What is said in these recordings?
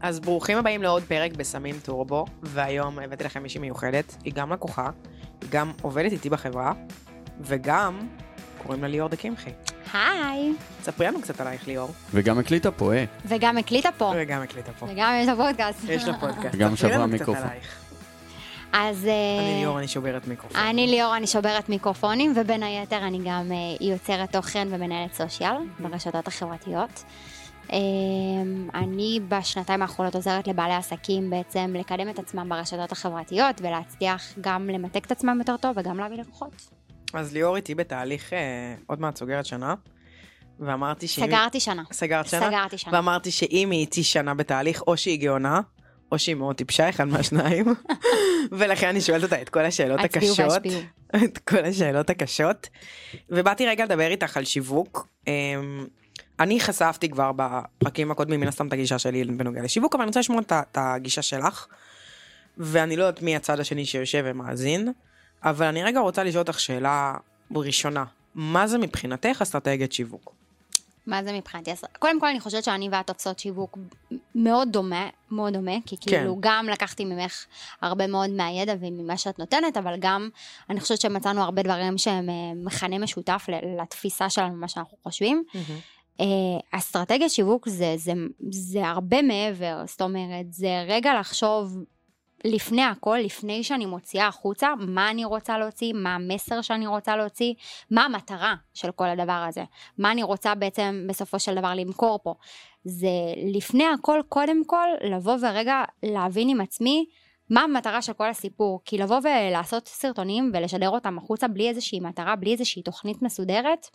אז ברוכים הבאים לעוד פרק בסמים טורבו, והיום הבאתי לכם מישהי מיוחדת, היא גם לקוחה, היא גם עובדת איתי בחברה, וגם קוראים לה ליאור דה קמחי. היי. ספרי לנו קצת עלייך ליאור. וגם הקליטה פה, אה. וגם הקליטה פה. וגם הקליטה פה. וגם יש לה פודקאסט. יש לה פודקאסט. וגם שברה מיקרופון. אז... אה, אני ליאור, אני שוברת מיקרופון. אני ליאור, אני שוברת מיקרופונים, ובין היתר אני גם אה, יוצרת תוכן ומנהלת סושיאל ברשתות החברתיות. אה, אני בשנתיים האחרונות עוזרת לבעלי עסקים בעצם לקדם את עצמם ברשתות החברתיות ולהצליח גם למתק את עצמם יותר טוב וגם להביא לקוחות. אז ליאור איתי בתהליך, אה, עוד מעט סוגרת שנה, ואמרתי שאם... סגרתי שנה. סגרת שנה? סגרתי שנה. ואמרתי שאם היא איתי שנה בתהליך, או שהיא גאונה, או שהיא מאוד טיפשה, אחד מהשניים. ולכן אני שואלת אותה את כל השאלות הצביעו הקשות. והשפיעו. את כל השאלות הקשות. ובאתי רגע לדבר איתך על שיווק. אני חשפתי כבר בפרקים הקודמים מן הסתם את הגישה שלי בנוגע לשיווק, אבל אני רוצה לשמוע את הגישה שלך. ואני לא יודעת מי הצד השני שיושב ומאזין, אבל אני רגע רוצה לשאול אותך שאלה ראשונה. מה זה מבחינתך אסטרטגיית שיווק? מה זה מבחינתי? אז קודם כל אני חושבת שאני ואת תופסות שיווק מאוד דומה, מאוד דומה, כי כאילו כן. גם לקחתי ממך הרבה מאוד מהידע וממה שאת נותנת, אבל גם אני חושבת שמצאנו הרבה דברים שהם אה, מכנה משותף לתפיסה שלנו, מה שאנחנו חושבים. אה, אסטרטגיית שיווק זה, זה, זה הרבה מעבר, זאת אומרת, זה רגע לחשוב לפני הכל, לפני שאני מוציאה החוצה, מה אני רוצה להוציא, מה המסר שאני רוצה להוציא, מה המטרה של כל הדבר הזה, מה אני רוצה בעצם בסופו של דבר למכור פה. זה לפני הכל, קודם כל, לבוא ורגע להבין עם עצמי מה המטרה של כל הסיפור, כי לבוא ולעשות סרטונים ולשדר אותם החוצה בלי איזושהי מטרה, בלי איזושהי תוכנית מסודרת,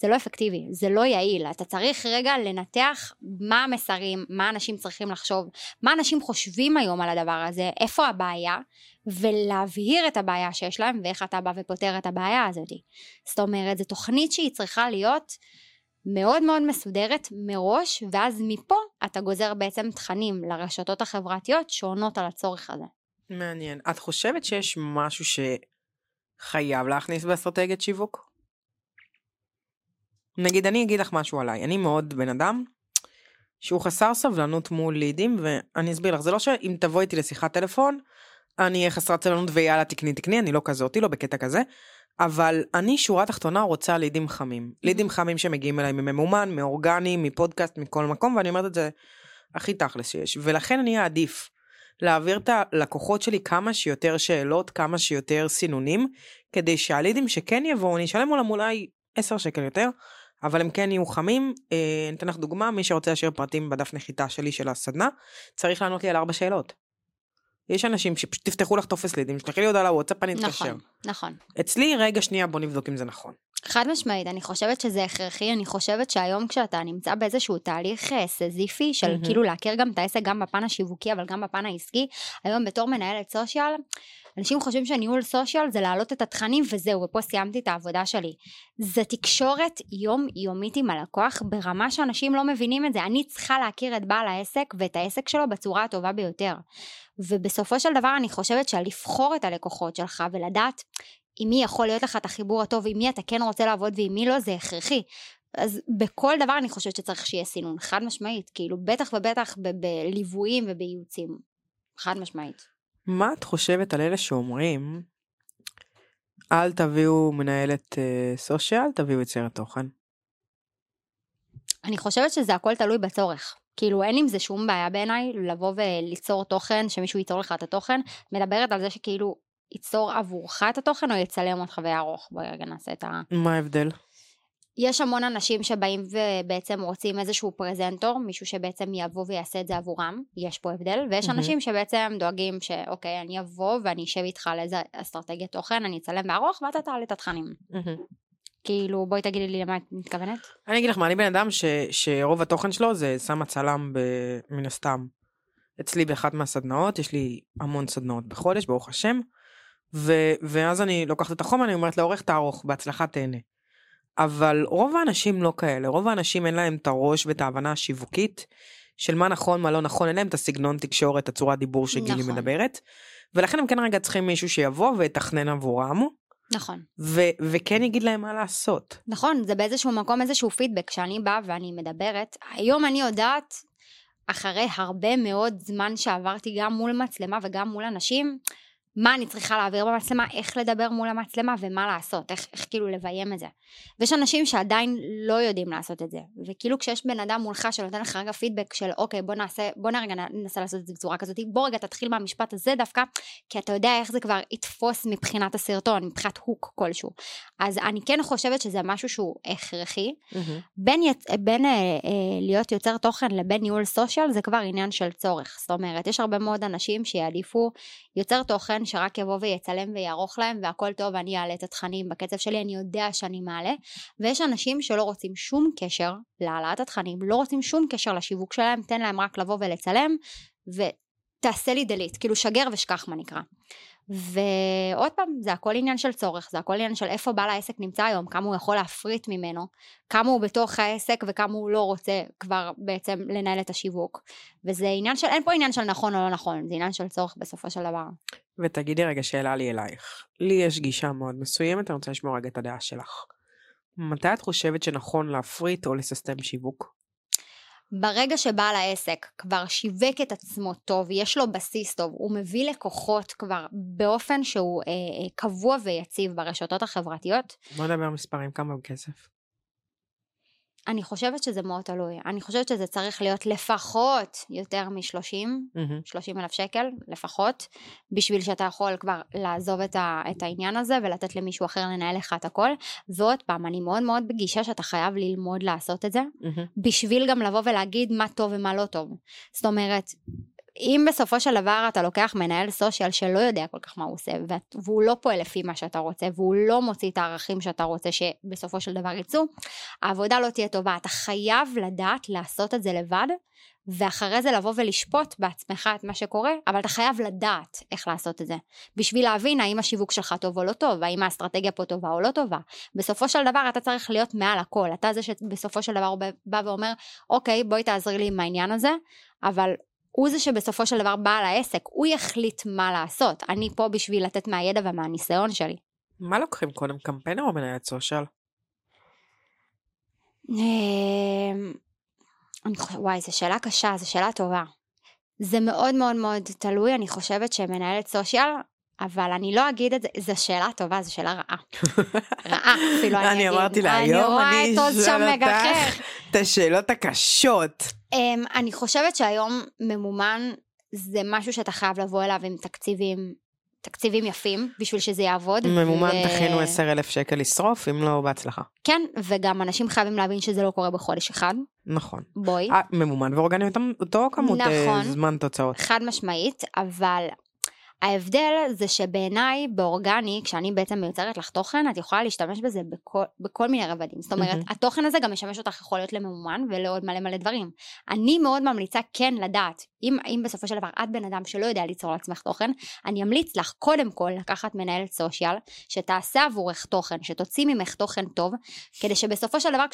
זה לא אפקטיבי, זה לא יעיל. אתה צריך רגע לנתח מה המסרים, מה אנשים צריכים לחשוב, מה אנשים חושבים היום על הדבר הזה, איפה הבעיה, ולהבהיר את הבעיה שיש להם ואיך אתה בא ופותר את הבעיה הזאת. זאת אומרת, זו תוכנית שהיא צריכה להיות מאוד מאוד מסודרת מראש, ואז מפה אתה גוזר בעצם תכנים לרשתות החברתיות שעונות על הצורך הזה. מעניין. את חושבת שיש משהו שחייב להכניס באסטרטגיית שיווק? נגיד, אני אגיד לך משהו עליי. אני מאוד בן אדם שהוא חסר סבלנות מול לידים, ואני אסביר לך, זה לא שאם תבוא איתי לשיחת טלפון, אני אהיה חסרת סבלנות ויאללה תקני תקני, אני לא כזאתי, לא בקטע כזה, אבל אני שורה תחתונה רוצה לידים חמים. לידים חמים שמגיעים אליי מממומן, מאורגני, מפודקאסט, מכל מקום, ואני אומרת את זה הכי תכלס שיש. ולכן אני אעדיף להעביר את הלקוחות שלי כמה שיותר שאלות, כמה שיותר סינונים, כדי שהלידים שכן יבואו, אני אשלם מולם אולי 10 שקל יותר, אבל הם כן יהיו חמים. אה, אני אתן לך דוגמה, מי שרוצה להשאיר פרטים בדף נחיתה שלי של הסדנה, צריך לענות לי על ארבע שאלות. יש אנשים שפשוט תפתחו לך טופס לידים, תשלחי לי הודעה לוואטסאפ, אני אתקשר. נכון, נכון. אצלי, רגע שנייה, בוא נבדוק אם זה נכון. חד משמעית, אני חושבת שזה הכרחי, אני חושבת שהיום כשאתה נמצא באיזשהו תהליך אה, סזיפי של מהמם. כאילו להכיר גם את העסק גם בפן השיווקי אבל גם בפן העסקי, היום בתור מנהלת סושיאל, אנשים חושבים שניהול סושיאל זה להעלות את התכנים וזהו, ופה סיימתי את העבודה שלי. זה תקשורת יום יומית עם הלקוח ברמה שאנשים לא מבינים את זה, אני צריכה להכיר את בעל העסק ואת העסק שלו בצורה הטובה ביותר. ובסופו של דבר אני חושבת שלבחור את הלקוחות שלך ולדעת עם מי יכול להיות לך את החיבור הטוב, עם מי אתה כן רוצה לעבוד ועם מי לא, זה הכרחי. אז בכל דבר אני חושבת שצריך שיהיה סינון, חד משמעית, כאילו בטח ובטח בליוויים ובייעוצים, חד משמעית. מה את חושבת על אלה שאומרים, אל תביאו מנהלת אה, סושיאל, תביאו יצירת תוכן? אני חושבת שזה הכל תלוי בצורך. כאילו אין עם זה שום בעיה בעיניי לבוא וליצור תוכן, שמישהו ייצור לך את התוכן, מדברת על זה שכאילו ייצור עבורך את התוכן או יצלם אותך ויערוך, בואי רגע נעשה את ה... מה ההבדל? יש המון אנשים שבאים ובעצם רוצים איזשהו פרזנטור, מישהו שבעצם יבוא ויעשה את זה עבורם, יש פה הבדל, ויש מהמם. אנשים שבעצם דואגים שאוקיי, אני אבוא ואני אשב איתך על איזה אסטרטגיית תוכן, אני אצלם וארוך ואתה תעלה את התכנים. כאילו, בואי תגידי לי למה את מתכוונת. אני אגיד לך מה, אני בן אדם ש, שרוב התוכן שלו זה שם הצלם מן הסתם. אצלי באחת מהסדנאות, יש לי המון סדנאות בחודש, ברוך השם, ו, ואז אני לוקחת את החומר, אני אומרת לעורך תערוך, בהצלחה תהנה. אבל רוב האנשים לא כאלה, רוב האנשים אין להם את הראש ואת ההבנה השיווקית של מה נכון, מה לא נכון, אין להם את הסגנון תקשורת, הצורת דיבור שגילי נכון. מדברת, ולכן הם כן רגע צריכים מישהו שיבוא ויתכנן עבורם, נכון. ו- וכן יגיד להם מה לעשות. נכון, זה באיזשהו מקום איזשהו פידבק, כשאני באה ואני מדברת, היום אני יודעת אחרי הרבה מאוד זמן שעברתי גם מול מצלמה וגם מול אנשים, מה אני צריכה להעביר במצלמה, איך לדבר מול המצלמה ומה לעשות, איך, איך כאילו לביים את זה. ויש אנשים שעדיין לא יודעים לעשות את זה, וכאילו כשיש בן אדם מולך שנותן לך רגע פידבק של אוקיי בוא נעשה, בוא רגע ננסה לעשות את זה בצורה כזאת, בוא רגע תתחיל מהמשפט הזה דווקא, כי אתה יודע איך זה כבר יתפוס מבחינת הסרטון, מבחינת הוק כלשהו. אז אני כן חושבת שזה משהו שהוא הכרחי. Mm-hmm. בין, יצ... בין אה, אה, להיות יוצר תוכן לבין ניהול סושיאל זה כבר עניין של צורך. זאת אומרת, יש הרבה מאוד אנשים שיעדיפו יוצר תוכן שרק יבוא ויצלם ויערוך להם והכל טוב ואני אעלה את התכנים בקצב שלי, אני יודע שאני מעלה. ויש אנשים שלא רוצים שום קשר להעלאת התכנים, לא רוצים שום קשר לשיווק שלהם, תן להם רק לבוא ולצלם ותעשה לי דלית, כאילו שגר ושכח מה נקרא. ועוד פעם, זה הכל עניין של צורך, זה הכל עניין של איפה בעל העסק נמצא היום, כמה הוא יכול להפריט ממנו, כמה הוא בתוך העסק וכמה הוא לא רוצה כבר בעצם לנהל את השיווק. וזה עניין של, אין פה עניין של נכון או לא נכון, זה עניין של צורך בסופו של דבר. ותגידי רגע שאלה לי אלייך. לי יש גישה מאוד מסוימת, אני רוצה לשמור רגע את הדעה שלך. מתי את חושבת שנכון להפריט או לססטם שיווק? ברגע שבעל העסק כבר שיווק את עצמו טוב, יש לו בסיס טוב, הוא מביא לקוחות כבר באופן שהוא אה, אה, קבוע ויציב ברשתות החברתיות. בוא נדבר מספרים, כמה כסף? אני חושבת שזה מאוד תלוי. אני חושבת שזה צריך להיות לפחות יותר מ-30, mm-hmm. 30 אלף שקל לפחות, בשביל שאתה יכול כבר לעזוב את, ה, את העניין הזה ולתת למישהו אחר לנהל לך את הכל. ועוד פעם, אני מאוד מאוד בגישה שאתה חייב ללמוד לעשות את זה, mm-hmm. בשביל גם לבוא ולהגיד מה טוב ומה לא טוב. זאת אומרת, אם בסופו של דבר אתה לוקח מנהל סושיאל שלא יודע כל כך מה הוא עושה, והוא לא פועל לפי מה שאתה רוצה, והוא לא מוציא את הערכים שאתה רוצה שבסופו של דבר יצאו, העבודה לא תהיה טובה. אתה חייב לדעת לעשות את זה לבד, ואחרי זה לבוא ולשפוט בעצמך את מה שקורה, אבל אתה חייב לדעת איך לעשות את זה. בשביל להבין האם השיווק שלך טוב או לא טוב, האם האסטרטגיה פה טובה או לא טובה. בסופו של דבר אתה צריך להיות מעל הכל. אתה זה שבסופו של דבר בא ואומר, אוקיי, בואי תעזרי לי עם העניין הזה, אבל הוא זה שבסופו של דבר בעל העסק, הוא יחליט מה לעשות. אני פה בשביל לתת מהידע ומהניסיון שלי. מה לוקחים קודם, קמפיינר או מנהלת סושיאל? אמ, וואי, זו שאלה קשה, זו שאלה טובה. זה מאוד מאוד מאוד תלוי, אני חושבת שמנהלת סושיאל, אבל אני לא אגיד את זה, זו שאלה טובה, זו שאלה רעה. רעה, אפילו אני אגיד. אני אמרתי לה, היום אני אשאל אותך את השאלות הקשות. Um, אני חושבת שהיום ממומן זה משהו שאתה חייב לבוא אליו עם תקציבים, תקציבים יפים בשביל שזה יעבוד. ממומן ו... תכינו 10 אלף שקל לשרוף, אם לא בהצלחה. כן, וגם אנשים חייבים להבין שזה לא קורה בחודש אחד. נכון. בואי. 아, אה, ממומן ואורגני אותו כמות אה, נכון, זמן תוצאות. חד משמעית, אבל ההבדל זה שבעיניי באורגני, כשאני בעצם מיוצרת לך תוכן, את יכולה להשתמש בזה בכל, בכל מיני רבדים. זאת אומרת, mm-hmm. התוכן הזה גם משמש אותך יכול להיות לממומן ולעוד מלא מלא דברים. אני מאוד ממליצה כן לדעת, אם, אם בסופו של דבר את בן אדם שלא יודע ליצור לעצמך תוכן, אני אמליץ לך קודם כל לקחת מנהלת סושיאל, שתעשה עבורך תוכן, שתוציא ממך תוכן טוב, כדי שבסופו של דבר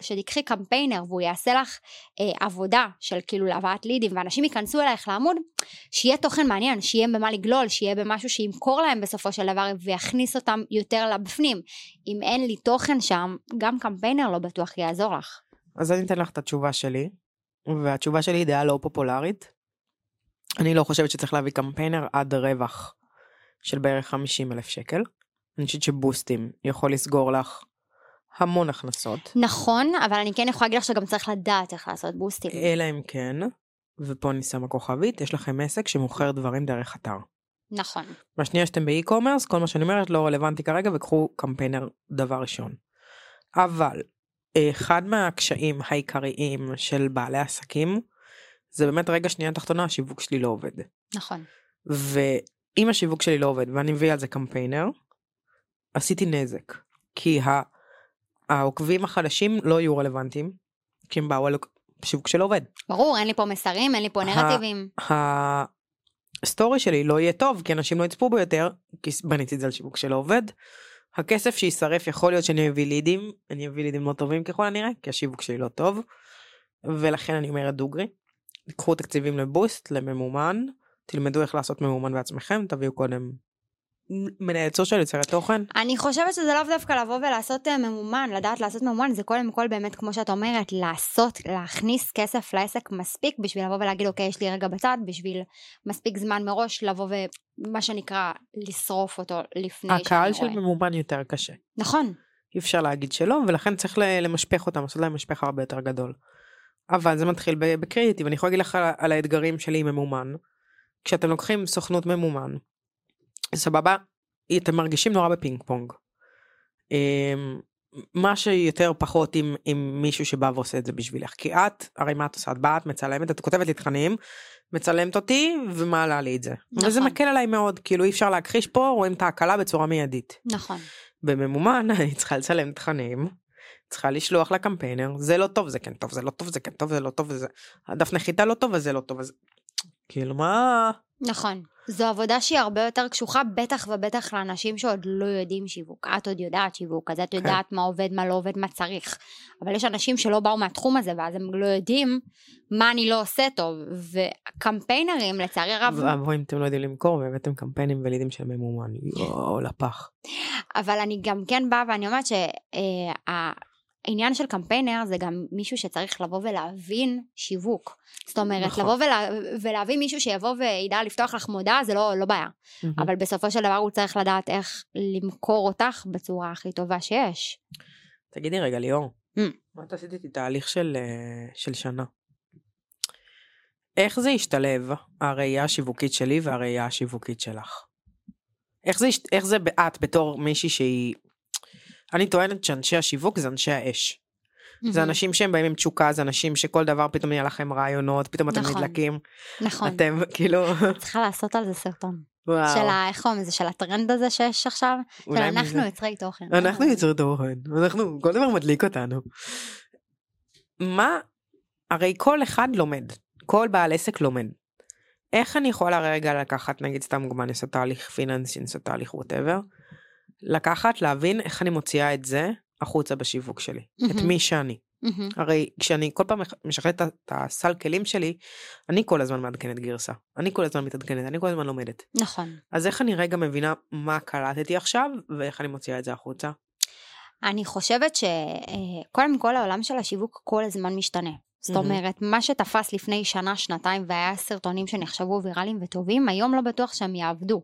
כשתיקחי קמפיינר והוא יעשה לך אה, עבודה של כאילו להבאת לידים ואנשים ייכנסו אלייך לעמוד, שיהיה תוכן מעניין, שיהיה במה לגלול, שיהיה במשהו שימכור להם בסופו של דבר ויכניס אותם יותר לבפנים. אם אין לי תוכן שם, גם קמפיינר לא בטוח יעזור לך. אז אני אתן לך את התשובה שלי, והתשובה שלי היא דעה לא פופולרית. אני לא חושבת שצריך להביא קמפיינר עד רווח של בערך 50 אלף שקל. אני חושבת שבוסטים יכול לסגור לך המון הכנסות. נכון, אבל אני כן יכולה להגיד לך שגם צריך לדעת איך לעשות בוסטים. אלא אם כן, ופה אני שמה כוכבית, יש לכם עסק שמוכר דברים דרך אתר. נכון. בשנייה שאתם באי-קומרס, כל מה שאני אומרת לא רלוונטי כרגע וקחו קמפיינר דבר ראשון. אבל אחד מהקשיים העיקריים של בעלי עסקים זה באמת רגע שנייה תחתונה השיווק שלי לא עובד. נכון. ואם השיווק שלי לא עובד ואני מביא על זה קמפיינר, עשיתי נזק. כי העוקבים החדשים לא יהיו רלוונטיים, כי הם באו על שיווק שלא עובד. ברור, אין לי פה מסרים, אין לי פה נרטיבים. הסטורי שלי לא יהיה טוב, כי אנשים לא יצפו בו יותר, כי בניתי את זה על שיווק שלא עובד. הכסף שיישרף יכול להיות שאני אביא לידים, אני אביא לידים לא טובים ככל הנראה, כי השיווק שלי לא טוב. ולכן אני אומרת דוגרי, קחו תקציבים לבוסט, לממומן, תלמדו איך לעשות ממומן בעצמכם, תביאו קודם מנהלת סושיאל יוצרת תוכן? אני חושבת שזה לאו דווקא לבוא ולעשות אה, ממומן, לדעת לעשות ממומן, זה קודם כל באמת, כמו שאת אומרת, לעשות, להכניס כסף לעסק מספיק בשביל לבוא ולהגיד, אוקיי, יש לי רגע בצד, בשביל מספיק זמן מראש לבוא ומה שנקרא, לשרוף אותו לפני שאני רואה. הקהל של ממומן יותר קשה. נכון. אי אפשר להגיד שלא, ולכן צריך למשפך אותם, לעשות להם משפך הרבה יותר גדול. אבל זה מתחיל בקריאיטיב, אני יכולה להגיד לך על, על האתגרים שלי עם ממומן. כשאתם לוקחים סוכנות ממומן, סבבה, אתם מרגישים נורא בפינג פונג. אמ, מה שיותר פחות עם, עם מישהו שבא ועושה את זה בשבילך. כי את, הרי מה את עושה? את באה, את מצלמת, את כותבת לי תכנים, מצלמת אותי ומעלה לי את זה. נכון. וזה מקל עליי מאוד, כאילו אי אפשר להכחיש פה, רואים את ההקלה בצורה מיידית. נכון. בממומן אני צריכה לצלם תכנים, צריכה לשלוח לקמפיינר, זה לא טוב, זה כן טוב, זה לא טוב, זה כן טוב, זה לא טוב, זה... הדף נחיתה לא טוב, אז זה לא טוב, אז... כאילו מה... נכון. זו עבודה שהיא הרבה יותר קשוחה, בטח ובטח לאנשים שעוד לא יודעים שיווק. את עוד יודעת שיווק, אז את כן. יודעת כן. מה עובד, מה לא עובד, מה צריך. אבל יש אנשים שלא באו מהתחום הזה, ואז הם לא יודעים מה אני לא עושה טוב. וקמפיינרים, לצערי הרב... ואבוי אם אתם לא יודעים למכור, והבאתם קמפיינים ולידים של ממומן, יואו, לפח. אבל אני גם כן באה ואני אומרת שה... העניין של קמפיינר זה גם מישהו שצריך לבוא ולהבין שיווק. זאת אומרת, נכון. לבוא ולה, ולהביא מישהו שיבוא וידע לפתוח לך מודעה זה לא, לא בעיה. Mm-hmm. אבל בסופו של דבר הוא צריך לדעת איך למכור אותך בצורה הכי טובה שיש. תגידי רגע ליאור, mm. מה את עשית איתי תהליך של, אה, של שנה? איך זה השתלב, הראייה השיווקית שלי והראייה השיווקית שלך? איך זה, איך זה את בתור מישהי שהיא אני טוענת שאנשי השיווק זה אנשי האש. Mm-hmm. זה אנשים שהם באים עם תשוקה, זה אנשים שכל דבר פתאום יהיה לכם רעיונות, פתאום אתם נכון, נדלקים. נכון. אתם כאילו... צריכה לעשות על זה סרטון. וואו. של ה... איך קוראים לזה? של הטרנד הזה שיש עכשיו? של אנחנו יוצרי תוכן. אנחנו יוצרי תוכן. אנחנו, כל דבר מדליק אותנו. מה, הרי כל אחד לומד. כל בעל עסק לומד. איך אני יכולה רגע לקחת, נגיד סתם דוגמא, אני עושה תהליך פיננסי, אני עושה תהליך ווטאבר. לקחת, להבין איך אני מוציאה את זה החוצה בשיווק שלי, mm-hmm. את מי שאני. Mm-hmm. הרי כשאני כל פעם משחררת את הסל כלים שלי, אני כל הזמן מעדכנת גרסה. אני כל הזמן מתעדכנת, אני כל הזמן לומדת. נכון. אז איך אני רגע מבינה מה קלטתי עכשיו, ואיך אני מוציאה את זה החוצה? אני חושבת שקודם כל העולם של השיווק כל הזמן משתנה. זאת אומרת, מה שתפס לפני שנה, שנתיים, והיה סרטונים שנחשבו ויראליים וטובים, היום לא בטוח שהם יעבדו.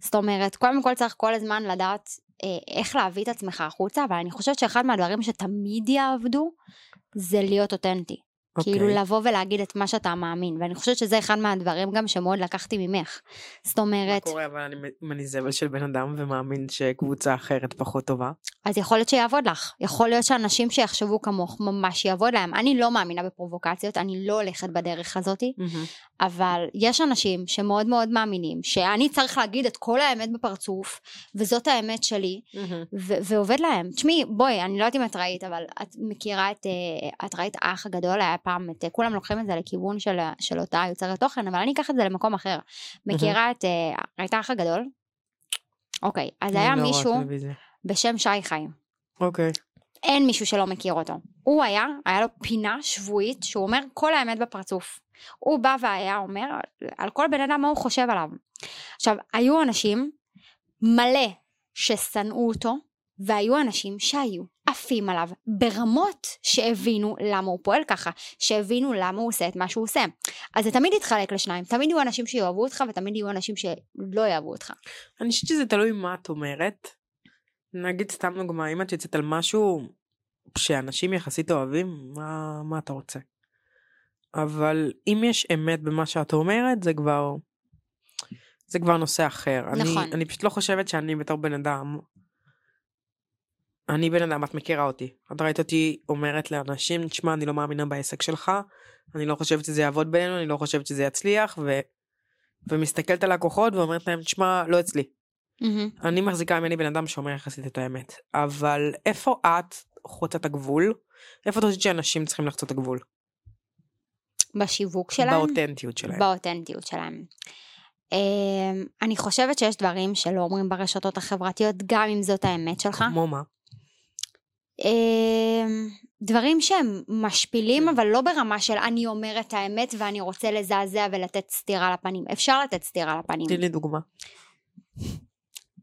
זאת אומרת, קודם כל צריך כל הזמן לדעת אה, איך להביא את עצמך החוצה, אבל אני חושבת שאחד מהדברים שתמיד יעבדו, זה להיות אותנטי. Okay. אוקיי. כאילו לבוא ולהגיד את מה שאתה מאמין, ואני חושבת שזה אחד מהדברים גם שמאוד לקחתי ממך. זאת אומרת... מה קורה אבל אני, אם אני זבל של בן אדם ומאמין שקבוצה אחרת פחות טובה? אז יכול להיות שיעבוד לך. יכול להיות שאנשים שיחשבו כמוך ממש יעבוד להם. אני לא מאמינה בפרובוקציות, אני לא הולכת בדרך הזאתי, mm-hmm. אבל יש אנשים שמאוד מאוד מאמינים שאני צריך להגיד את כל האמת בפרצוף, וזאת האמת שלי, mm-hmm. ועובד להם. תשמעי, בואי, אני לא יודעת אם את ראית, אבל את מכירה את, אה, את ראית האח הגדול, היה פעם את, כולם לוקחים את זה לכיוון של, של אותה יוצרת תוכן, אבל אני אקח את זה למקום אחר. מכירה את, אה, ראית האח הגדול? אוקיי, אז היה לא מישהו בשם שי חיים. אוקיי. אין מישהו שלא מכיר אותו. הוא היה, היה לו פינה שבועית שהוא אומר כל האמת בפרצוף. הוא בא והיה אומר על כל בן אדם מה הוא חושב עליו. עכשיו, היו אנשים מלא ששנאו אותו, והיו אנשים שהיו עפים עליו ברמות שהבינו למה הוא פועל ככה, שהבינו למה הוא עושה את מה שהוא עושה. אז זה תמיד יתחלק לשניים, תמיד יהיו אנשים שיאהבו אותך ותמיד יהיו אנשים שלא יאהבו אותך. אני חושבת שזה תלוי מה את אומרת. נגיד סתם דוגמא, אם את יוצאת על משהו שאנשים יחסית אוהבים, מה, מה אתה רוצה? אבל אם יש אמת במה שאת אומרת, זה כבר... זה כבר נושא אחר. נכון. אני, אני פשוט לא חושבת שאני בתור בן אדם אני בן אדם, את מכירה אותי. את ראית אותי אומרת לאנשים, תשמע, אני לא מאמינה בעסק שלך, אני לא חושבת שזה יעבוד בינינו, אני לא חושבת שזה יצליח, ו... ומסתכלת על לקוחות ואומרת להם, תשמע, לא אצלי. Mm-hmm. אני מחזיקה ממני בן אדם שאומר יחסית את האמת. אבל איפה את חוצה את הגבול? איפה את חושבת שאנשים צריכים לחצות את הגבול? בשיווק שלהם? באותנטיות שלהם. באותנטיות שלהם. Um, אני חושבת שיש דברים שלא אומרים ברשתות החברתיות, גם אם זאת האמת שלך. כמו מה? אמ, דברים שהם משפילים כן. אבל לא ברמה של אני אומר את האמת ואני רוצה לזעזע ולתת סטירה לפנים אפשר לתת סטירה לפנים. תן לי דוגמה.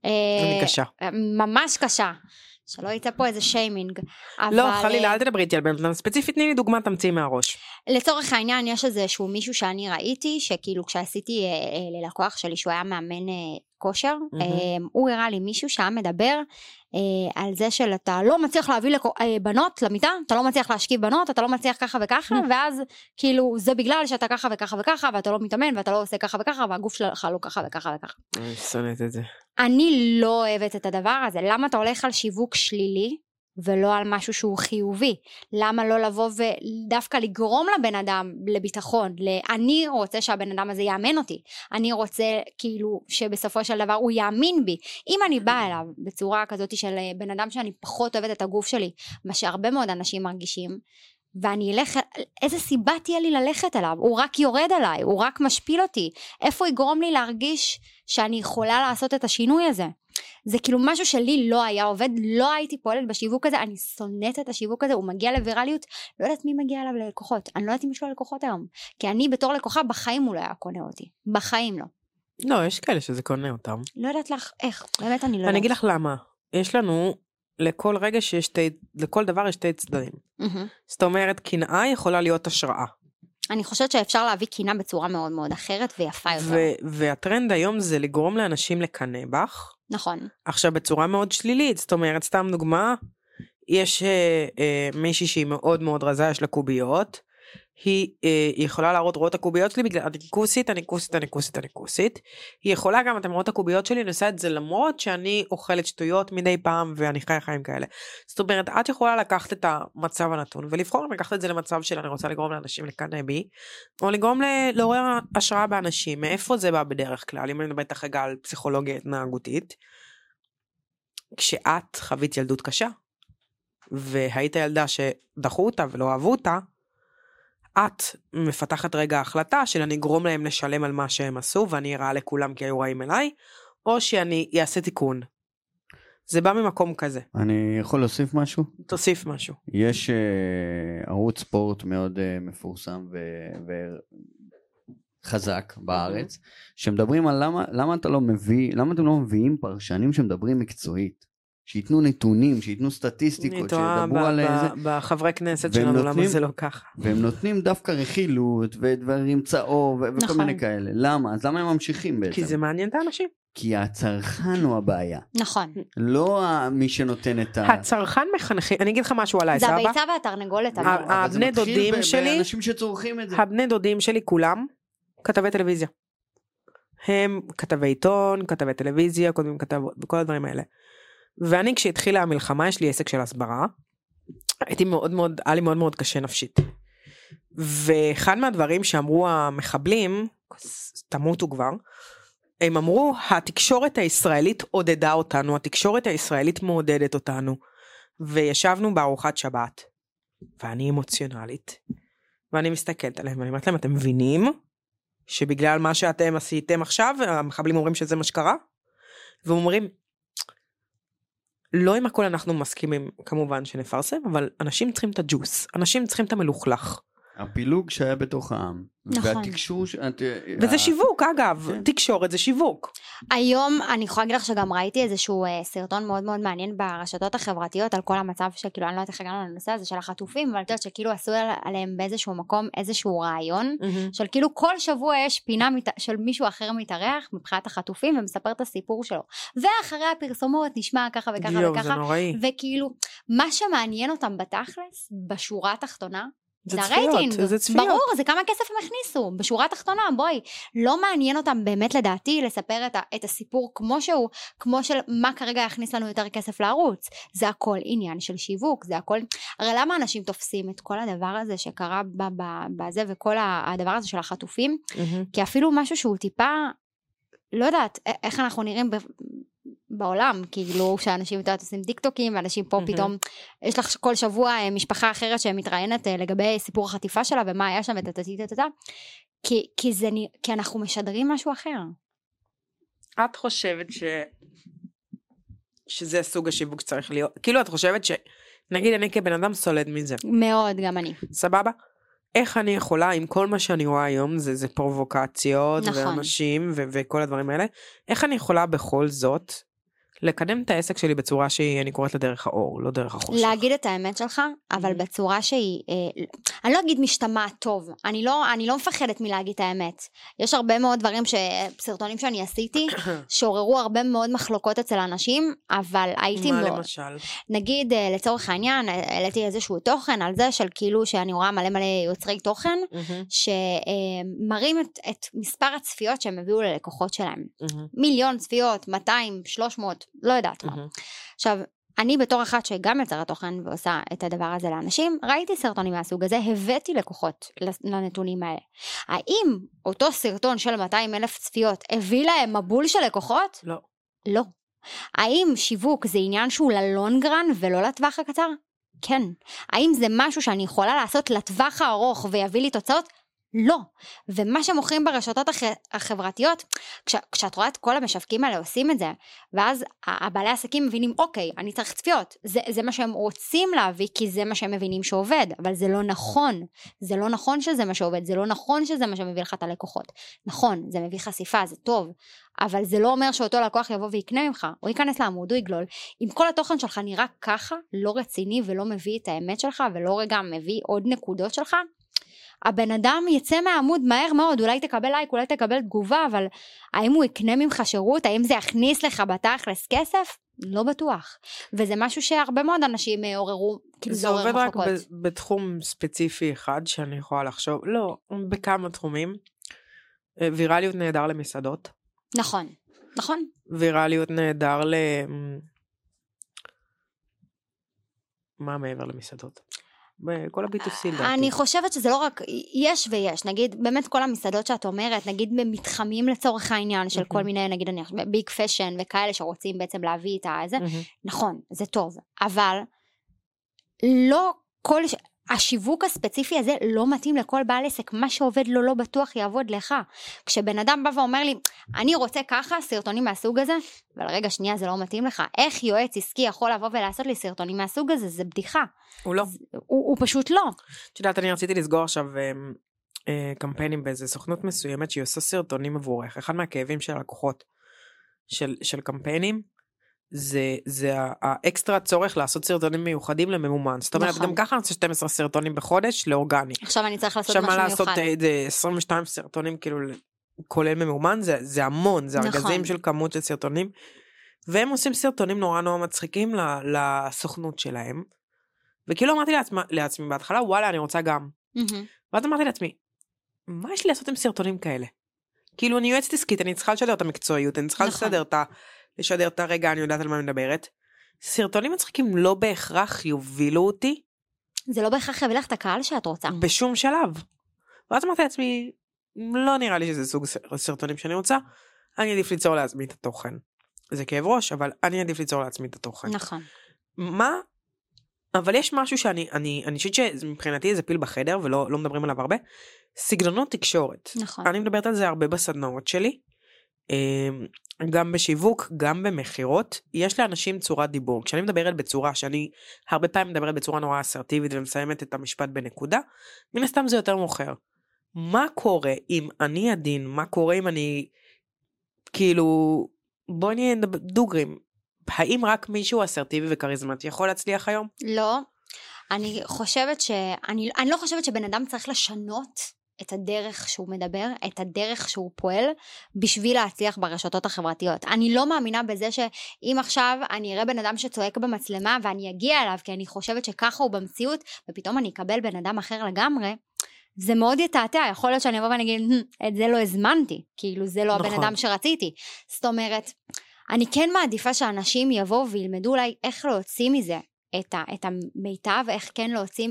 אני אה, קשה. ממש קשה. שלא יצא פה איזה שיימינג. אבל, לא, חלילה, אה, אל תדברי איתי על בן אדם ספציפי, תני לי דוגמה, תמציאי מהראש. לצורך העניין יש איזשהו מישהו שאני ראיתי שכאילו כשעשיתי אה, אה, ללקוח שלי שהוא היה מאמן אה, כושר מהמם. אה, הוא הראה לי מישהו שהיה מדבר אה, על זה של אתה לא מצליח להביא לקו, אה, בנות למיטה אתה לא מצליח להשכיב בנות אתה לא מצליח ככה וככה Mhm. ואז כאילו זה בגלל שאתה ככה וככה וככה ואתה לא מתאמן ואתה לא עושה ככה וככה והגוף שלך לא ככה וככה וככה. אני שונאת את זה. אני לא אוהבת את הדבר הזה למה אתה הולך על שיווק שלילי ולא על משהו שהוא חיובי למה לא לבוא ודווקא לגרום לבן אדם לביטחון ל- אני רוצה שהבן אדם הזה יאמן אותי אני רוצה כאילו שבסופו של דבר הוא יאמין בי אם אני באה אליו בצורה כזאת של אה, בן אדם שאני פחות אוהבת את הגוף שלי מה שהרבה מאוד אנשים מרגישים ואני אלך, איזה סיבה תהיה לי ללכת אליו? הוא רק יורד עליי, הוא רק משפיל אותי. איפה יגרום לי להרגיש שאני יכולה לעשות את השינוי הזה? זה כאילו משהו שלי לא היה עובד, לא הייתי פועלת בשיווק הזה, אני שונאת את השיווק הזה, הוא מגיע לווירליות, לא יודעת מי מגיע אליו ללקוחות, אני לא יודעת אם יש לו לקוחות היום. כי אני בתור לקוחה, בחיים הוא לא היה קונה אותי. בחיים לא. לא, יש כאלה שזה קונה אותם. לא יודעת לך איך, באמת אני לא יודעת. אני אגיד לך למה. יש לנו, לכל רגע שיש שתי, לכל דבר יש שתי צדדים. מהמם. זאת אומרת, קנאה יכולה להיות השראה. אני חושבת שאפשר להביא קינה בצורה מאוד מאוד אחרת ויפה יותר. ו- והטרנד היום זה לגרום לאנשים לקנא בך. נכון. עכשיו בצורה מאוד שלילית, זאת אומרת, סתם דוגמה, יש אה, אה, מישהי שהיא מאוד מאוד רזה, יש לה קוביות, היא, אה, יכולה להראות, רואות הקוביות שלי בגלל, אני כוסית, אני כוסית, אני כוסית, אני כוסית. היא יכולה גם, אתם רואות הקוביות שלי, אני עושה את זה למרות שאני אוכלת שטויות מדי פעם ואני חיה חיים כאלה. זאת אומרת, את יכולה לקחת את המצב הנתון ולבחור אם לקחת את זה למצב של אני רוצה לגרום לאנשים לקנא בי, או לגרום לעורר השראה באנשים. מאיפה זה בא בדרך כלל, אם אני מדברת רגע על פסיכולוגיה התנהגותית. כשאת חווית ילדות קשה, והיית ילדה שדחו אותה ולא אהבו אותה, את מפתחת רגע החלטה של אני אגרום להם לשלם על מה שהם עשו ואני אראה לכולם כי היו רעים אליי, או שאני אעשה תיקון. זה בא ממקום כזה. אני יכול להוסיף משהו? תוסיף משהו. יש אה, ערוץ ספורט מאוד אה, מפורסם וחזק בארץ, שמדברים על למה, למה אתה לא מביא, למה אתם לא מביאים פרשנים שמדברים מקצועית, שייתנו נתונים, שייתנו אני סטטיסטיקות, טועה שידברו ב- על איזה, בחברי כנסת שלנו, למה זה לא ככה. והם נותנים דווקא רכילות ודברים צהוב ו- וכל נכון. מיני כאלה. למה? אז למה הם ממשיכים בעצם? כי זה מעניין את האנשים. כי הצרכן הוא הבעיה, נכון. לא מי שנותן את ה... הצרכן מחנכים, אני אגיד לך משהו עליי, זה סבבה? הביצה והתרנגולת. ה- אבל. אבל זה הבני מתחיל דודים שלי- באנשים שצורכים את זה. הבני דודים שלי כולם כתבי טלוויזיה. הם כתבי עיתון, כתבי טלוויזיה, כותבים כתבות וכל הדברים האלה. ואני כשהתחילה המלחמה יש לי עסק של הסברה. הייתי מאוד מאוד, היה לי מאוד מאוד קשה נפשית. ואחד מהדברים שאמרו המחבלים, תמותו כבר, הם אמרו התקשורת הישראלית עודדה אותנו, התקשורת הישראלית מעודדת אותנו. וישבנו בארוחת שבת, ואני אמוציונלית, ואני מסתכלת עליהם ואני אומרת להם אתם מבינים שבגלל מה שאתם עשיתם עכשיו המחבלים אומרים שזה מה שקרה? והם אומרים לא עם הכל אנחנו מסכימים כמובן שנפרסם אבל אנשים צריכים את הג'וס. אנשים צריכים את המלוכלך הפילוג שהיה בתוך העם. נכון. והתקשור... וזה שיווק אגב כן. תקשורת זה שיווק היום אני יכולה להגיד לך שגם ראיתי איזשהו אה, סרטון מאוד מאוד מעניין ברשתות החברתיות על כל המצב שכאילו אני לא יודעת איך הגענו לנושא הזה של החטופים אבל את יודעת שכאילו עשו על- עליהם באיזשהו מקום איזשהו רעיון של כאילו כל שבוע יש פינה מת... של מישהו אחר מתארח מבחינת החטופים ומספר את הסיפור שלו ואחרי הפרסומות נשמע ככה וככה יואו זה וככה נוראי וכאילו מה שמעניין אותם בתכלס בשורה התחתונה זה זה צפיות הרייטינג, זה צפיות. ברור, זה כמה כסף הם הכניסו, בשורה התחתונה, בואי, לא מעניין אותם באמת לדעתי לספר את, ה, את הסיפור כמו שהוא, כמו של מה כרגע יכניס לנו יותר כסף לערוץ, זה הכל עניין של שיווק, זה הכל, הרי למה אנשים תופסים את כל הדבר הזה שקרה ב, ב, בזה וכל הדבר הזה של החטופים, מהמם. כי אפילו משהו שהוא טיפה, לא יודעת איך אנחנו נראים ב, בעולם, כאילו שאנשים את יודעת, עושים טיק טוקים ואנשים פה מהמם. פתאום, יש לך כל שבוע אה, משפחה אחרת שמתראיינת אה, לגבי סיפור החטיפה שלה ומה היה שם וטטטטטטה, כי, כי, זה, כי אנחנו משדרים משהו אחר. את חושבת ש... שזה סוג השיווק שצריך להיות כאילו את חושבת שנגיד אני כבן אדם סולד מזה מאוד, גם אני. סבבה? איך אני יכולה עם כל מה שאני רואה היום זה זה פרובוקציות נכון. ואנשים ו- וכל הדברים האלה איך אני יכולה בכל זאת לקדם את העסק שלי בצורה שהיא, אני קוראת לה דרך האור, לא דרך החושך. להגיד את האמת שלך, אבל Mhm. בצורה שהיא, אה, אני לא אגיד משתמעת טוב, אני לא, אני לא מפחדת מלהגיד את האמת. יש הרבה מאוד דברים, ש... סרטונים שאני עשיתי, שעוררו הרבה מאוד מחלוקות אצל אנשים, אבל הייתי מה מאוד, למשל? נגיד אה, לצורך העניין, אה, העליתי איזשהו תוכן על זה של כאילו שאני רואה מלא מלא יוצרי תוכן, מהמם, שמראים את, את מספר הצפיות שהם הביאו ללקוחות שלהם. מהמם, מיליון צפיות, 200, 300, לא יודעת מה. עכשיו, אני בתור אחת שגם יוצרת תוכן ועושה את הדבר הזה לאנשים, ראיתי סרטונים מהסוג הזה, הבאתי לקוחות לנתונים האלה. האם אותו סרטון של 200 אלף צפיות הביא להם מבול של לקוחות? לא. לא. האם שיווק זה עניין שהוא ללונגרן ולא לטווח הקצר? כן. האם זה משהו שאני יכולה לעשות לטווח הארוך ויביא לי תוצאות? לא. ומה שמוכרים ברשתות הח... החברתיות, כש... כשאת רואה את כל המשווקים האלה עושים את זה, ואז הבעלי עסקים מבינים, אוקיי, אני צריך צפיות. זה, זה מה שהם רוצים להביא, כי זה מה שהם מבינים שעובד, אבל זה לא נכון. זה לא נכון שזה מה שעובד, זה לא נכון שזה מה שמביא לך את הלקוחות. נכון, זה מביא חשיפה, זה טוב, אבל זה לא אומר שאותו לקוח יבוא ויקנה ממך, הוא ייכנס לעמוד, הוא יגלול. אם כל התוכן שלך נראה ככה, לא רציני ולא מביא את האמת שלך, ולא רגע מביא עוד נקודות שלך, הבן אדם יצא מהעמוד מהר מאוד, אולי תקבל לייק, אולי תקבל תגובה, אבל האם הוא יקנה ממך שירות? האם זה יכניס לך בתכלס כסף? לא בטוח. וזה משהו שהרבה מאוד אנשים אה, עוררו, כאילו זה זה עורר עובד רק. ב- בתחום ספציפי אחד שאני יכולה לחשוב, לא, בכמה תחומים. אה, ויראליות נהדר למסעדות, נכון, נכון. ויראליות נהדר ל... מה מעבר למסעדות? בכל ה-B2C לדעתי. אני חושבת שזה לא רק, יש ויש, נגיד באמת כל המסעדות שאת אומרת, נגיד במתחמים לצורך העניין של כל. מיני, נגיד אני ביג פשן וכאלה שרוצים בעצם להביא את הזה, מהמם. נכון, זה טוב, אבל לא כל, השיווק הספציפי הזה לא מתאים לכל בעל עסק, מה שעובד לו לא בטוח יעבוד לך. כשבן אדם בא ואומר לי, אני רוצה ככה סרטונים מהסוג הזה, אבל רגע שנייה זה לא מתאים לך, איך יועץ עסקי יכול לבוא ולעשות לי סרטונים מהסוג הזה, זה בדיחה, הוא לא. הוא, הוא פשוט לא. את יודעת, אני רציתי לסגור עכשיו אה, אה, קמפיינים באיזה סוכנות מסוימת שהיא עושה סרטונים עבורך. אחד מהכאבים של הלקוחות של, של קמפיינים, זה, זה האקסטרה צורך לעשות סרטונים מיוחדים לממומן. זאת אומרת, נכון. גם ככה אני עושה 12 סרטונים בחודש לאורגני. עכשיו אני צריך לעשות עכשיו משהו מה לעשות מיוחד. אה, זה 22 סרטונים כאילו כולל ממומן זה זה המון זה נכון. ארגזים של כמות של סרטונים. והם עושים סרטונים נורא נורא מצחיקים לסוכנות שלהם. וכאילו אמרתי לעצמי, לעצמי בהתחלה וואלה אני רוצה גם. מהמם. ואז אמרתי לעצמי מה יש לי לעשות עם סרטונים כאלה. כאילו אני יועצת עסקית אני צריכה לשדר את המקצועיות אני צריכה נכון. לשדר את ה... לשדר את הרגע אני יודעת על מה מדברת. סרטונים מצחיקים לא בהכרח יובילו אותי זה לא בהכרח יביא לך את הקהל שאת רוצה. בשום שלב. ואז אמרתי לעצמי, לא נראה לי שזה סוג סרטונים שאני רוצה, אני עדיף ליצור לעצמי את התוכן. זה כאב ראש, אבל אני עדיף ליצור לעצמי את התוכן. נכון. מה? אבל יש משהו שאני, אני, אני חושבת שמבחינתי זה פיל בחדר ולא לא מדברים עליו הרבה, סגנונות תקשורת. נכון. אני מדברת על זה הרבה בסדנאות שלי, גם בשיווק, גם במכירות, יש לאנשים צורת דיבור. כשאני מדברת בצורה שאני הרבה פעמים מדברת בצורה נורא אסרטיבית ומסיימת את המשפט בנקודה, מן הסתם זה יותר מוכר. מה קורה אם אני עדין? מה קורה אם אני כאילו בואי נהיה דוגרים. האם רק מישהו אסרטיבי וכריזמטי יכול להצליח היום? לא. אני חושבת ש... אני, אני לא חושבת שבן אדם צריך לשנות את הדרך שהוא מדבר, את הדרך שהוא פועל, בשביל להצליח ברשתות החברתיות. אני לא מאמינה בזה שאם עכשיו אני אראה בן אדם שצועק במצלמה ואני אגיע אליו, כי אני חושבת שככה הוא במציאות, ופתאום אני אקבל בן אדם אחר לגמרי, זה מאוד יתעתע, יכול להיות שאני אבוא ואני אגיד, "הם, את זה לא הזמנתי, כאילו זה לא הבן נכון. אדם שרציתי. זאת אומרת, אני כן מעדיפה שאנשים יבואו וילמדו אולי איך להוציא מזה את, ה, את המיטב, איך כן להוציא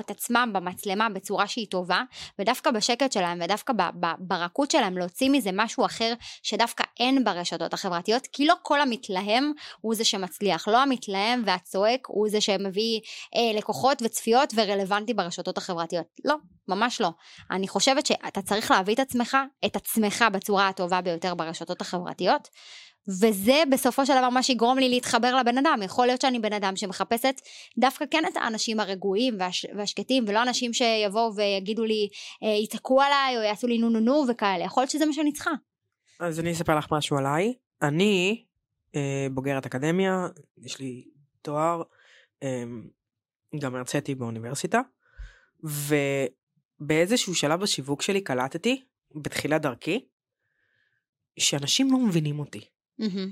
את, עצמם במצלמה בצורה שהיא טובה, ודווקא בשקט שלהם ודווקא ב, ב, ברכות שלהם להוציא מזה משהו אחר שדווקא אין ברשתות החברתיות, כי לא כל המתלהם הוא זה שמצליח, לא המתלהם והצועק הוא זה שמביא אה, לקוחות וצפיות ורלוונטי ברשתות החברתיות. לא, ממש לא. אני חושבת שאתה צריך להביא את עצמך, את עצמך בצורה הטובה ביותר ברשתות החברתיות. וזה בסופו של דבר מה שיגרום לי להתחבר לבן אדם. יכול להיות שאני בן אדם שמחפשת דווקא כן את האנשים הרגועים והש, והשקטים, ולא אנשים שיבואו ויגידו לי, אה, יתקעו עליי, או יעשו לי נו נו נו וכאלה. יכול להיות שזה מה שאני צריכה. אז אני אספר לך משהו עליי. אני אה, בוגרת אקדמיה, יש לי תואר, אה, גם הרציתי באוניברסיטה, ובאיזשהו שלב בשיווק שלי קלטתי, בתחילת דרכי, שאנשים לא מבינים אותי. מהמם.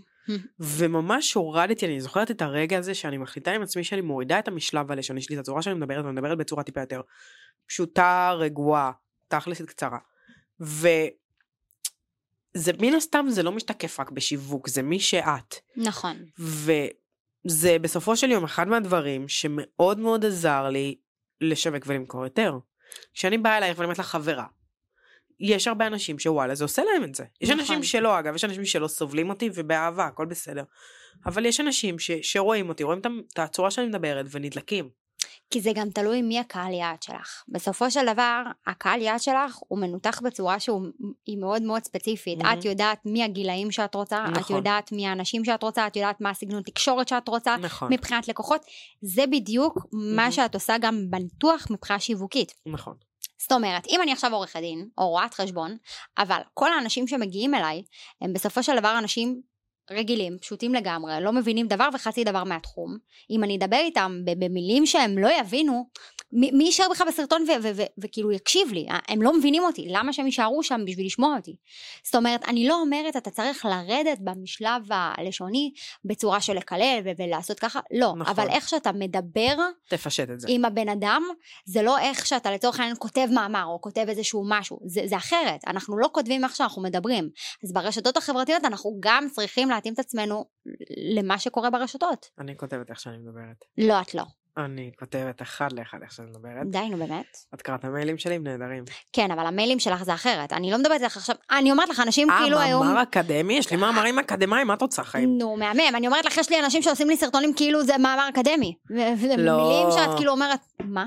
וממש הורדתי, אני זוכרת את הרגע הזה שאני מחליטה עם עצמי שאני מורידה את המשלב הלשוני שלי, את הצורה שאני מדברת, ואני מדברת בצורה טיפה יותר פשוטה, רגועה, תכלסית קצרה. וזה מן הסתם זה לא משתקף רק בשיווק, זה מי שאת. נכון. וזה בסופו של יום אחד מהדברים שמאוד מאוד עזר לי לשווק ולמכור יותר. כשאני באה אלייך ואני אומרת לך חברה, יש הרבה אנשים שוואלה זה עושה להם את זה. יש נכון. אנשים שלא אגב, יש אנשים שלא סובלים אותי ובאהבה, הכל בסדר. אבל יש אנשים ש, שרואים אותי, רואים את את הצורה שאני מדברת ונדלקים. כי זה גם תלוי מי הקהל יעד שלך. בסופו של דבר, הקהל יעד שלך הוא מנותח בצורה שהיא מאוד מאוד ספציפית. מהמם. את יודעת מי הגילאים שאת רוצה, את נכון. יודעת מי האנשים שאת רוצה, את יודעת מה הסגנון תקשורת שאת רוצה, נכון, מבחינת לקוחות. זה בדיוק מה מהמם. שאת עושה גם בניתוח מבחינה שיווקית. נכון. זאת אומרת, אם אני עכשיו עורכת דין, או רואת חשבון, אבל כל האנשים שמגיעים אליי, הם בסופו של דבר אנשים רגילים, פשוטים לגמרי, לא מבינים דבר וחצי דבר מהתחום. אם אני אדבר איתם במילים שהם לא יבינו, מי מי יישאר בכלל בסרטון ו- ו- ו- וכאילו יקשיב לי? הם לא מבינים אותי, למה שהם יישארו שם בשביל לשמוע אותי? זאת אומרת, אני לא אומרת אתה צריך לרדת במשלב הלשוני בצורה של לקלל ו- ולעשות ככה, לא. נכון. אבל איך שאתה מדבר, תפשט את זה. עם הבן אדם, זה לא איך שאתה לצורך העניין כותב מאמר או כותב איזשהו משהו, זה, זה אחרת, אנחנו לא כותבים איך שאנחנו מדברים. אז ברשתות החברתיות אנחנו גם צריכים להתאים את עצמנו למה שקורה ברשתות. אני כותבת איך שאני מדברת. לא, את לא. אני כותבת אחד לאחד איך שאני מדברת. די, נו באמת. את קראת המיילים שלי הם נהדרים. כן, אבל המיילים שלך זה אחרת. אני לא מדברת איתך עכשיו, אני אומרת לך, אנשים כאילו אה, היום... מאמר אקדמי? יש לי מאמרים אקדמיים, מה את רוצה חיים? נו, מהמם. אני אומרת לך, יש לי אנשים שעושים לי סרטונים כאילו זה מאמר אקדמי. וזה לא. מילים שאת כאילו אומרת, מה?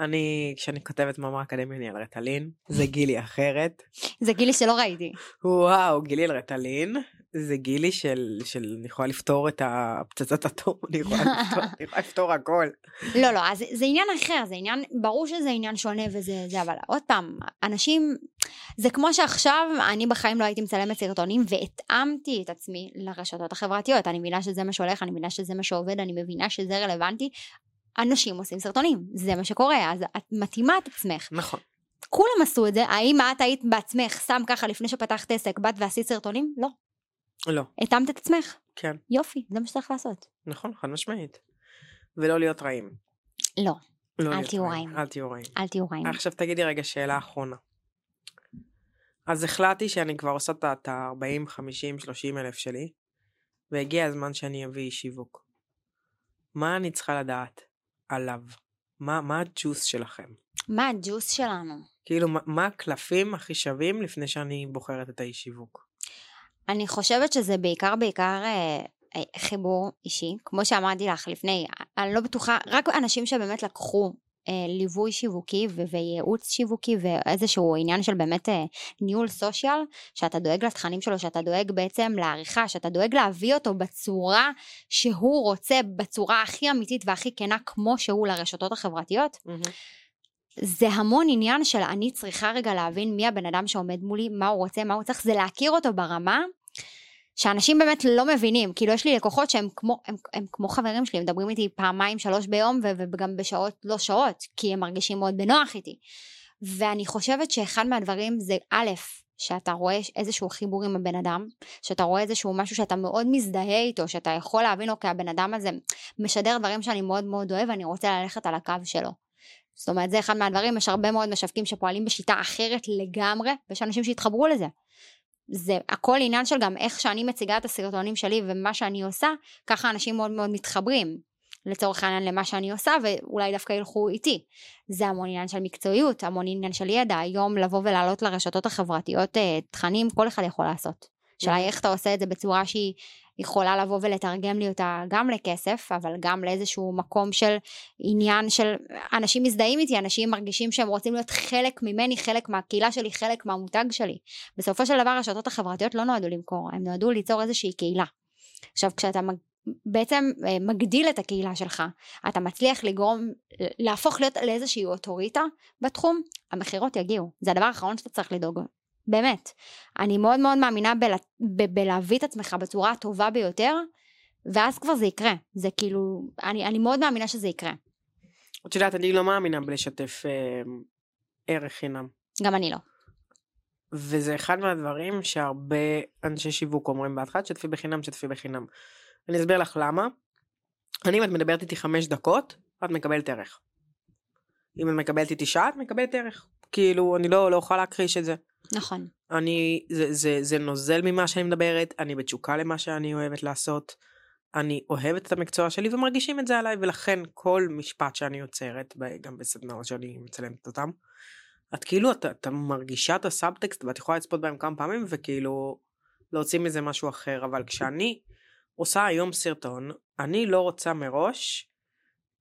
אני, כשאני כותבת מאמר אקדמי אני על רטלין, זה גילי אחרת. זה גילי שלא ראיתי. וואו, גילי על רטלין, זה גילי של, של אני יכולה לפתור את הפצצת אטום, אני יכולה לפתור, אני יכולה לפתור הכל. לא, לא, אז זה, עניין אחר, זה עניין, ברור שזה עניין שונה וזה, זה, אבל עוד פעם, אנשים, זה כמו שעכשיו, אני בחיים לא הייתי מצלמת סרטונים והתאמתי את עצמי לרשתות החברתיות. אני מבינה שזה מה שהולך, אני מבינה שזה מה שעובד, אני מבינה שזה רלוונטי. אנשים עושים סרטונים, זה מה שקורה, אז את מתאימה את עצמך. נכון. כולם עשו את זה, האם את היית בעצמך שם ככה לפני שפתחת עסק, באת ועשית סרטונים? לא. לא, התאמת את עצמך? כן, יופי, זה מה שצריך לעשות. נכון, חד משמעית. ולא להיות רעים. לא, לא אל תהיו רעים. אל תהיו רעים. אל תהיו רעים. עכשיו תגידי רגע שאלה אחרונה. אז החלטתי שאני כבר עושה את ה-40, 50, 30 אלף שלי, והגיע הזמן שאני אביא שיווק. מה אני צריכה לדעת עליו? מה, מה הג'וס שלכם? מה הג'וס שלנו? כאילו, מה, מה הקלפים הכי שווים לפני שאני בוחרת את האי שיווק? אני חושבת שזה בעיקר בעיקר אה, אה, חיבור אישי, כמו שאמרתי לך לפני, אני לא בטוחה, רק אנשים שבאמת לקחו אה, ליווי שיווקי ו- וייעוץ שיווקי ואיזשהו עניין של באמת אה, ניהול סושיאל, שאתה דואג לתכנים שלו, שאתה דואג בעצם לעריכה, שאתה דואג להביא אותו בצורה שהוא רוצה, בצורה הכי אמיתית והכי כנה כמו שהוא לרשתות החברתיות, זה המון עניין של אני צריכה רגע להבין מי הבן אדם שעומד מולי, מה הוא רוצה, מה הוא צריך, זה להכיר אותו ברמה שאנשים באמת לא מבינים. כאילו יש לי לקוחות שהם כמו, הם, הם כמו חברים שלי, הם מדברים איתי פעמיים שלוש ביום וגם בשעות לא שעות, כי הם מרגישים מאוד בנוח איתי. ואני חושבת שאחד מהדברים זה א', שאתה רואה איזשהו חיבור עם הבן אדם, שאתה רואה איזשהו משהו שאתה מאוד מזדהה איתו, שאתה יכול להבין, אוקיי, הבן אדם הזה משדר דברים שאני מאוד מאוד אוהב, ואני רוצה ללכת על הקו שלו. זאת אומרת, זה אחד מהדברים, יש הרבה מאוד משווקים שפועלים בשיטה אחרת לגמרי, ויש אנשים שהתחברו לזה. זה הכל עניין של גם איך שאני מציגה את הסרטונים שלי ומה שאני עושה, ככה אנשים מאוד מאוד מתחברים. לצורך העניין למה שאני עושה ואולי דווקא ילכו איתי. זה המון עניין של מקצועיות, המון עניין של ידע, היום לבוא ולהעלות לרשתות החברתיות אה, תכנים, כל אחד יכול לעשות. השאלה היא איך אתה עושה את זה בצורה שהיא יכולה לבוא ולתרגם לי אותה גם לכסף, אבל גם לאיזשהו מקום של עניין של אנשים מזדהים איתי, אנשים מרגישים שהם רוצים להיות חלק ממני, חלק מהקהילה שלי, חלק מהמותג שלי. בסופו של דבר הרשתות החברתיות לא נועדו למכור, הם נועדו ליצור איזושהי קהילה. עכשיו כשאתה. בעצם אה, מגדיל את הקהילה שלך, אתה מצליח לגרום, להפוך להיות לאיזושהי אוטוריטה בתחום, המכירות יגיעו. זה הדבר האחרון שאתה צריך לדאוג באמת. אני מאוד מאוד מאמינה בל, ב, בלהביא את עצמך בצורה הטובה ביותר, ואז כבר זה יקרה. זה כאילו, אני, אני מאוד מאמינה שזה יקרה. את יודעת, אני לא מאמינה בלשתף אה, ערך חינם. גם אני לא. וזה אחד מהדברים שהרבה אנשי שיווק אומרים בהתחלה, תשתפי בחינם, תשתפי בחינם. אני אסביר לך למה. אני, אם את מדברת איתי חמש דקות, את מקבלת ערך. אם את מקבלת איתי שעה, את מקבלת ערך. כאילו, אני לא, לא אוכל להכחיש את זה. נכון. אני, זה, זה, זה נוזל ממה שאני מדברת, אני בתשוקה למה שאני אוהבת לעשות. אני אוהבת את המקצוע שלי ומרגישים את זה עליי, ולכן כל משפט שאני יוצרת, גם בסדנאות שאני מצלמת אותם, את כאילו, את, את מרגישה את הסאבטקסט ואת יכולה לצפות בהם כמה פעמים וכאילו להוציא מזה משהו אחר, אבל כשאני עושה היום סרטון, אני לא רוצה מראש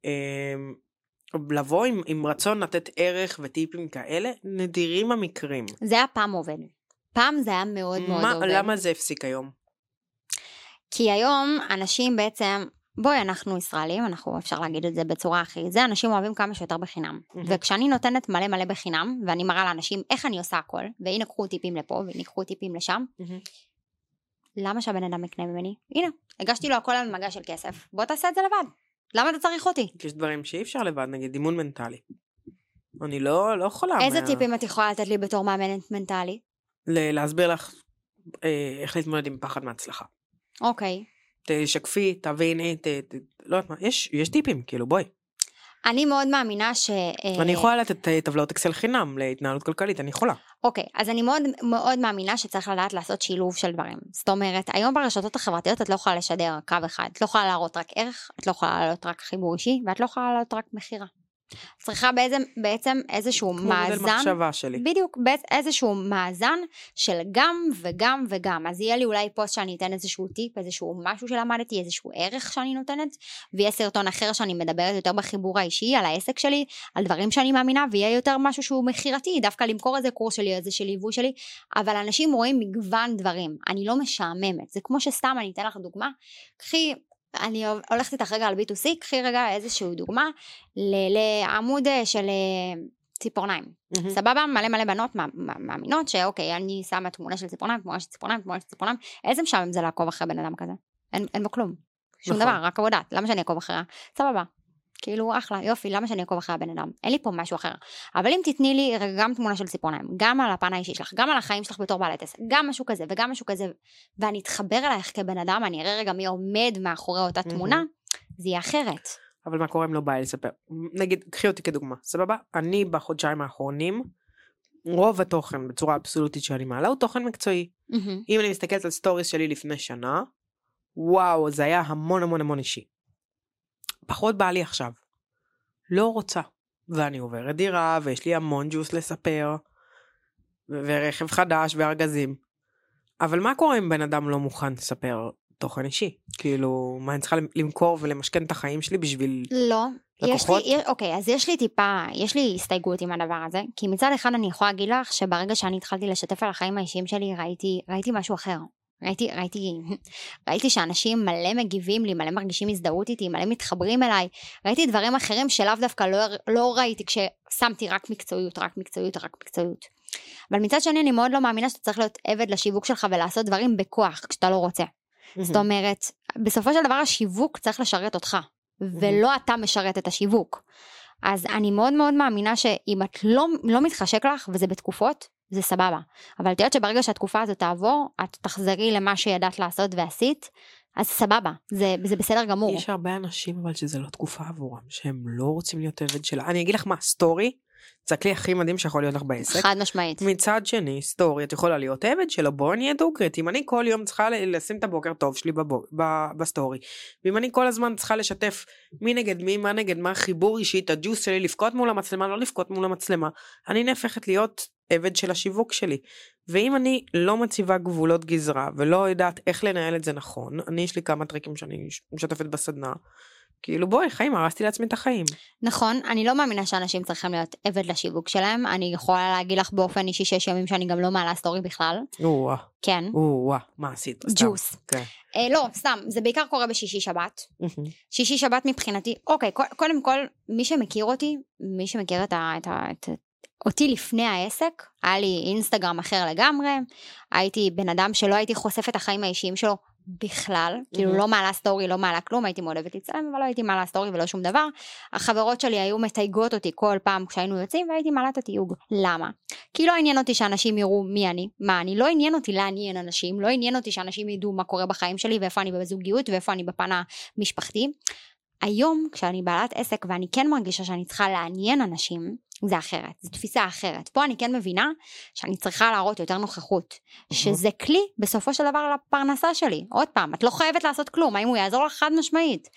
אה, לבוא עם, עם רצון לתת ערך וטיפים כאלה, נדירים המקרים. זה היה פעם עובד. פעם זה היה מאוד מאוד מה, עובד. למה זה הפסיק היום? כי היום אנשים בעצם, בואי, אנחנו ישראלים, אנחנו אפשר להגיד את זה בצורה הכי זה, אנשים אוהבים כמה שיותר בחינם. מהמם. וכשאני נותנת מלא מלא בחינם, ואני מראה לאנשים איך אני עושה הכל, והנה קחו טיפים לפה, והנה קחו טיפים לשם, למה שהבן אדם יקנה ממני? הנה, הגשתי לו הכל על מגע של כסף, בוא תעשה את זה לבד. למה אתה צריך אותי? יש דברים שאי אפשר לבד, נגיד אימון מנטלי. אני לא, לא יכולה. איזה מה- טיפים את יכולה לתת לי בתור מאמנת מנטלי? ל- להסביר לך אה, איך להתמודד עם פחד מהצלחה. אוקיי. תשקפי, תביני, ת, ת, לא יודעת מה, יש, יש טיפים, כאילו בואי. אני מאוד מאמינה ש... אה, אני יכולה לתת אה, טבלאות אקסל חינם להתנהלות כלכלית, אני יכולה. אוקיי, אז אני מאוד מאוד מאמינה שצריך לדעת לעשות שילוב של דברים. זאת אומרת, היום ברשתות החברתיות את לא יכולה לשדר קו אחד, את לא יכולה להראות רק ערך, את לא יכולה להעלות רק חיבור אישי, ואת לא יכולה להעלות רק מכירה. צריכה בעצם, בעצם איזשהו כמו מודל מאזן, מחשבה שלי. בדיוק, איזשהו מאזן של גם וגם וגם. אז יהיה לי אולי פוסט שאני אתן איזשהו טיפ, איזשהו משהו שלמדתי, איזשהו ערך שאני נותנת, ויהיה סרטון אחר שאני מדברת יותר בחיבור האישי, על העסק שלי, על דברים שאני מאמינה, ויהיה יותר משהו שהוא מכירתי, דווקא למכור איזה קורס שלי, איזה של ליווי שלי, אבל אנשים רואים מגוון דברים, אני לא משעממת, זה כמו שסתם, אני אתן לך דוגמה, קחי, אני הולכת איתך רגע על B2C, קחי רגע איזושהי דוגמה ל- לעמוד אה, של אה, ציפורניים. מהמם. סבבה? מלא מלא בנות מא- מא- מאמינות שאוקיי, אני שמה תמונה של ציפורניים, תמונה של ציפורניים, תמונה של ציפורניים, איזה משעמם זה לעקוב אחרי בן אדם כזה? אין, אין בו כלום. שום נכון. דבר, רק עבודה. למה שאני אעקוב אחריה? סבבה. כאילו אחלה, יופי, למה שאני אעקוב אחרי הבן אדם? אין לי פה משהו אחר. אבל אם תתני לי רגע גם תמונה של ציפורניים, גם על הפן האישי שלך, גם על החיים שלך בתור בעלת עסק, גם משהו כזה וגם משהו כזה, ואני אתחבר אלייך כבן אדם, אני אראה רגע מי עומד מאחורי אותה. תמונה, זה יהיה אחרת. אבל מה קורה אם לא בא לי לספר? נגיד, קחי אותי כדוגמה, סבבה? אני בחודשיים האחרונים, רוב התוכן בצורה אבסולוטית שאני מעלה הוא תוכן מקצועי. אם אני מסתכלת על סטוריס שלי לפני שנה, וואו, זה היה המון המון המון אישי. פחות בא לי עכשיו. לא רוצה. ואני עוברת דירה, ויש לי המון ג'וס לספר, ו- ורכב חדש וארגזים. אבל מה קורה אם בן אדם לא מוכן לספר תוכן אישי? כאילו, מה אני צריכה למכור ולמשכן את החיים שלי בשביל... לא. יש? לי, אוקיי, אז יש לי טיפה, יש לי הסתייגות עם הדבר הזה, כי מצד אחד אני יכולה להגיד לך שברגע שאני התחלתי לשתף על החיים האישיים שלי, ראיתי, ראיתי משהו אחר. ראיתי, ראיתי, ראיתי שאנשים מלא מגיבים לי, מלא מרגישים הזדהות איתי, מלא מתחברים אליי. ראיתי דברים אחרים שלאו דווקא לא, לא ראיתי כששמתי רק מקצועיות, רק מקצועיות, רק מקצועיות. אבל מצד שני אני מאוד לא מאמינה שאתה צריך להיות עבד לשיווק שלך ולעשות דברים בכוח כשאתה לא רוצה. זאת אומרת, בסופו של דבר השיווק צריך לשרת אותך, ולא אתה משרת את השיווק. אז אני מאוד מאוד מאמינה שאם את לא, לא מתחשק לך, וזה בתקופות, זה סבבה. אבל את יודעת שברגע שהתקופה הזאת תעבור, את תחזרי למה שידעת לעשות ועשית, אז סבבה, זה, זה בסדר גמור. יש הרבה אנשים אבל שזה לא תקופה עבורם, שהם לא רוצים להיות עבד שלה. אני אגיד לך מה, סטורי, זה הכלי הכי מדהים שיכול להיות לך בעסק. חד משמעית. מצד שני, סטורי, את יכולה להיות עבד שלו, בואי נהיה דוגרית. אם אני כל יום צריכה לשים את הבוקר טוב שלי בבוק, ב, בסטורי, ואם אני כל הזמן צריכה לשתף מי נגד מי, מה נגד מה, חיבור אישי, את הג'וס שלי, לבכות מול המצלמה, לא לבכות מול המצלמה, אני נהפכת להיות עבד של השיווק שלי. ואם אני לא מציבה גבולות גזרה, ולא יודעת איך לנהל את זה נכון, אני יש לי כמה טריקים שאני משתפת בסדנה, כאילו בואי, חיים, הרסתי לעצמי את החיים. נכון, אני לא מאמינה שאנשים צריכים להיות עבד לשיווק שלהם, אני יכולה להגיד לך באופן אישי שיש ימים שאני גם לא מעלה סטורי בכלל, או-אה, כן. או-אה, מה עשית? ג'וס. כן. אה, לא, סתם, זה בעיקר קורה בשישי שבת. שישי שבת מבחינתי, אוקיי, קו- קודם כל, מי שמכיר אותי, מי שמכיר את, ה, את, ה, את, אותי לפני העסק, היה לי אינסטגרם אחר לגמרי, הייתי בן אדם שלא הייתי חושפת את החיים האישיים שלו בכלל, כאילו לא מעלה סטורי, לא מעלה כלום, הייתי מאוד אוהבת להצטלם, אבל לא הייתי מעלה סטורי ולא שום דבר. החברות שלי היו מתייגות אותי כל פעם כשהיינו יוצאים, והייתי מעלה את התיוג. למה? כי לא עניין אותי שאנשים יראו מי אני, מה אני, לא עניין אותי לעניין אנשים, לא עניין אותי שאנשים ידעו מה קורה בחיים שלי, ואיפה אני בזוגיות, ואיפה אני בפן המשפחתי. היום, כשאני בעלת עסק ואני כן מרגישה שאני צריכה לעניין אנשים, זה אחרת, זו תפיסה אחרת. פה אני כן מבינה שאני צריכה להראות יותר נוכחות, שזה כלי בסופו של דבר לפרנסה שלי. עוד פעם, את לא חייבת לעשות כלום, האם הוא יעזור לך חד משמעית.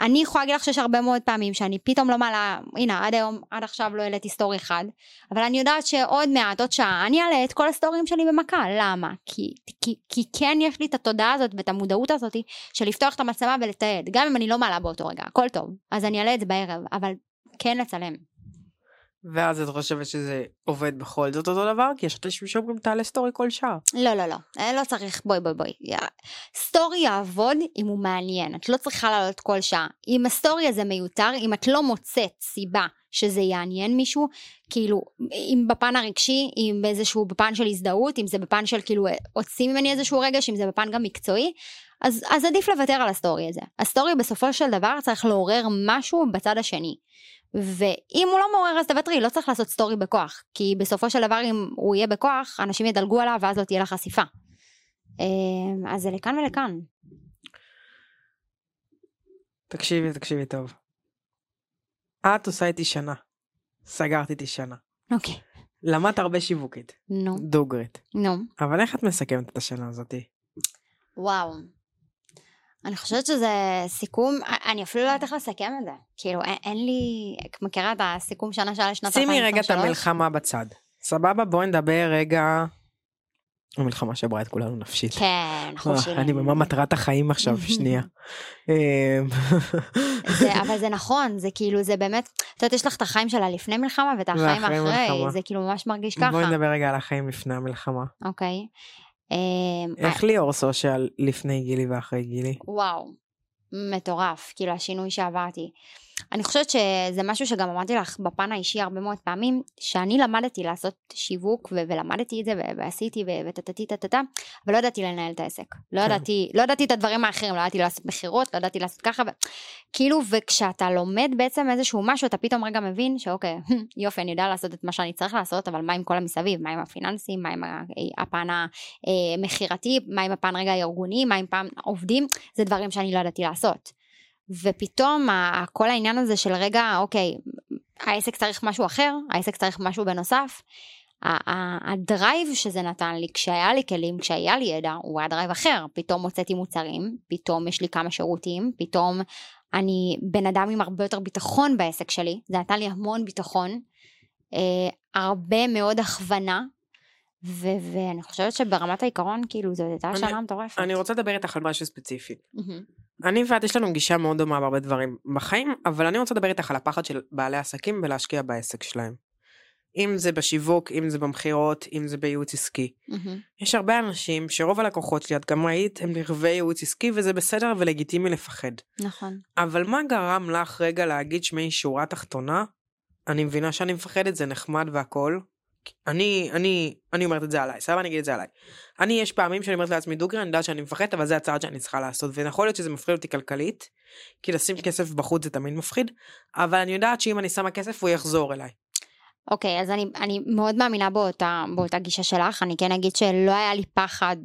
אני יכולה להגיד לך שיש הרבה מאוד פעמים שאני פתאום לא מעלה, הנה עד היום, עד עכשיו לא העליתי סטורי אחד, אבל אני יודעת שעוד מעט, עוד שעה, אני אעלה את כל הסטורים שלי במכה, למה? כי, כי, כי כן יש לי את התודעה הזאת ואת המודעות הזאת של לפתוח את המצלמה ולתעד, גם אם אני לא מעלה באותו רגע, הכל טוב, אז אני אעלה את זה בערב, אבל כן לצלם. ואז את חושבת שזה עובד בכל זאת אותו דבר? כי יש אנשים שאומרים תעלה סטורי כל שעה. לא, לא, לא, אה, לא צריך, בואי, בואי, בואי. סטורי יעבוד אם הוא מעניין, את לא צריכה לעלות כל שעה. אם הסטורי הזה מיותר, אם את לא מוצאת סיבה שזה יעניין מישהו, כאילו, אם בפן הרגשי, אם באיזשהו בפן של הזדהות, אם זה בפן של כאילו, הוציא ממני איזשהו רגש, אם זה בפן גם מקצועי, אז, אז עדיף לוותר על הסטורי הזה. הסטורי בסופו של דבר צריך לעורר משהו בצד השני. ואם הוא לא מעורר אז תוותרי, לא צריך לעשות סטורי בכוח, כי בסופו של דבר אם הוא יהיה בכוח, אנשים ידלגו עליו ואז לא תהיה לה חשיפה. אמ, אז זה לכאן ולכאן. תקשיבי, תקשיבי טוב. את עושה איתי שנה. סגרת איתי שנה. אוקיי. למדת הרבה שיווקית. נו. דוגרית. נו. אבל איך את מסכמת את השנה הזאתי? וואו. אני חושבת שזה סיכום, אני אפילו לא יודעת איך לסכם את זה. כאילו, אין, אין לי, מכירה את הסיכום שנה שלה לשנת 2023? שימי רגע את המלחמה בצד. סבבה, בואי נדבר רגע. המלחמה שעברה את כולנו נפשית. כן, חושבים. אני במה מטרת החיים עכשיו, שנייה. זה, אבל זה נכון, זה כאילו, זה באמת, את יודעת, יש לך את החיים שלה לפני מלחמה ואת החיים אחרי, מלחמה. זה כאילו ממש מרגיש ככה. בואי נדבר רגע על החיים לפני המלחמה. אוקיי. איך ליאור סושיאל לפני גילי ואחרי גילי? וואו, מטורף, כאילו השינוי שעברתי. אני חושבת שזה משהו שגם אמרתי לך בפן האישי הרבה מאוד פעמים, שאני למדתי לעשות שיווק ו- ולמדתי את זה ו- ועשיתי וטטטי טטטה, אבל לא ידעתי לנהל את העסק. לא כן. ידעתי, לא ידעתי את הדברים האחרים, לא ידעתי לעשות מכירות, לא ידעתי לעשות ככה, ו... כאילו, וכשאתה לומד בעצם איזשהו משהו, אתה פתאום רגע מבין שאוקיי, יופי, אני יודע לעשות את מה שאני צריך לעשות, אבל מה עם כל המסביב? מה עם הפיננסים? מה עם ה- הפן המכירתי? מה עם הפן רגע הארגוני? מה עם הפן עובדים? זה דברים שאני לא ידעתי לעשות. ופתאום כל העניין הזה של רגע, אוקיי, העסק צריך משהו אחר, העסק צריך משהו בנוסף. הדרייב שזה נתן לי כשהיה לי כלים, כשהיה לי ידע, הוא היה דרייב אחר. פתאום הוצאתי מוצרים, פתאום יש לי כמה שירותים, פתאום אני בן אדם עם הרבה יותר ביטחון בעסק שלי, זה נתן לי המון ביטחון, אה, הרבה מאוד הכוונה, ו- ואני חושבת שברמת העיקרון, כאילו, זו הייתה שנה מטורפת. אני רוצה לדבר איתך על משהו ספציפי. מהמם. אני ואת יש לנו גישה מאוד דומה בהרבה דברים בחיים, אבל אני רוצה לדבר איתך על הפחד של בעלי עסקים בלהשקיע בעסק שלהם. אם זה בשיווק, אם זה במכירות, אם זה בייעוץ עסקי. מהמם. יש הרבה אנשים שרוב הלקוחות שלי, את גם ראית, הם לרבי ייעוץ עסקי וזה בסדר ולגיטימי לפחד. נכון. אבל מה גרם לך רגע להגיד שמי שורה תחתונה? אני מבינה שאני מפחדת, זה נחמד והכל. אני, אני, אני אומרת את זה עליי, סבבה? אני אגיד את זה עליי. אני, יש פעמים שאני אומרת לעצמי דוגרי, אני יודעת שאני מפחדת, אבל זה הצעד שאני צריכה לעשות. ויכול להיות שזה מפחיד אותי כלכלית, כי לשים כסף בחוץ זה תמיד מפחיד, אבל אני יודעת שאם אני שמה כסף הוא יחזור אליי. אוקיי, אז אני, אני מאוד מאמינה באותה, באותה גישה שלך, אני כן אגיד שלא היה לי פחד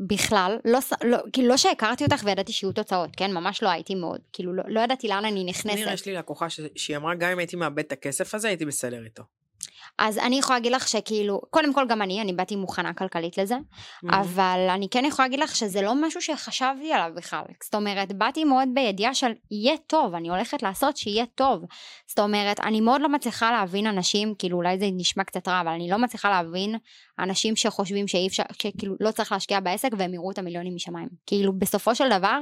בכלל, לא, לא, כאילו לא שהכרתי אותך וידעתי שיהיו תוצאות, כן? ממש לא הייתי מאוד, כאילו לא, לא ידעתי לאן אני נכנסת. נראה, יש לי לקוחה ש... שהיא אמרה, גם אם הייתי מאבד את הכסף הזה, הייתי בסדר איתו. אז אני יכולה להגיד לך שכאילו, קודם כל גם אני, אני באתי מוכנה כלכלית לזה, אבל אני כן יכולה להגיד לך שזה לא משהו שחשבתי עליו בכלל. זאת אומרת, באתי מאוד בידיעה של יהיה טוב, אני הולכת לעשות שיהיה טוב. זאת אומרת, אני מאוד לא מצליחה להבין אנשים, כאילו אולי זה נשמע קצת רע, אבל אני לא מצליחה להבין אנשים שחושבים שאי אפשר, שכאילו לא צריך להשקיע בעסק והם יראו את המיליונים משמיים. כאילו בסופו של דבר,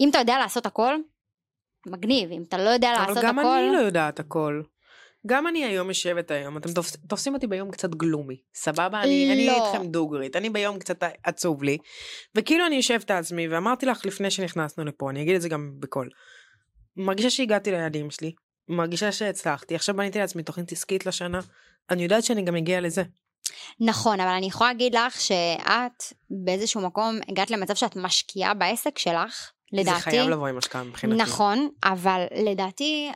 אם אתה יודע לעשות הכל, מגניב, אם אתה לא יודע לעשות אבל הכל... גם אני לא יודעת הכל. גם אני היום יושבת היום, אתם תופס, תופסים אותי ביום קצת גלומי, סבבה? אני, אני לא. איתכם דוגרית, אני ביום קצת עצוב לי, וכאילו אני יושבת על עצמי, ואמרתי לך לפני שנכנסנו לפה, אני אגיד את זה גם בקול. מרגישה שהגעתי ליעדים שלי, מרגישה שהצלחתי, עכשיו בניתי לעצמי תוכנית עסקית לשנה, אני יודעת שאני גם אגיע לזה. נכון, אבל אני יכולה להגיד לך שאת באיזשהו מקום הגעת למצב שאת משקיעה בעסק שלך, לדעתי. זה חייב לבוא עם השקעה מבחינתי. נכון, אבל לדעתי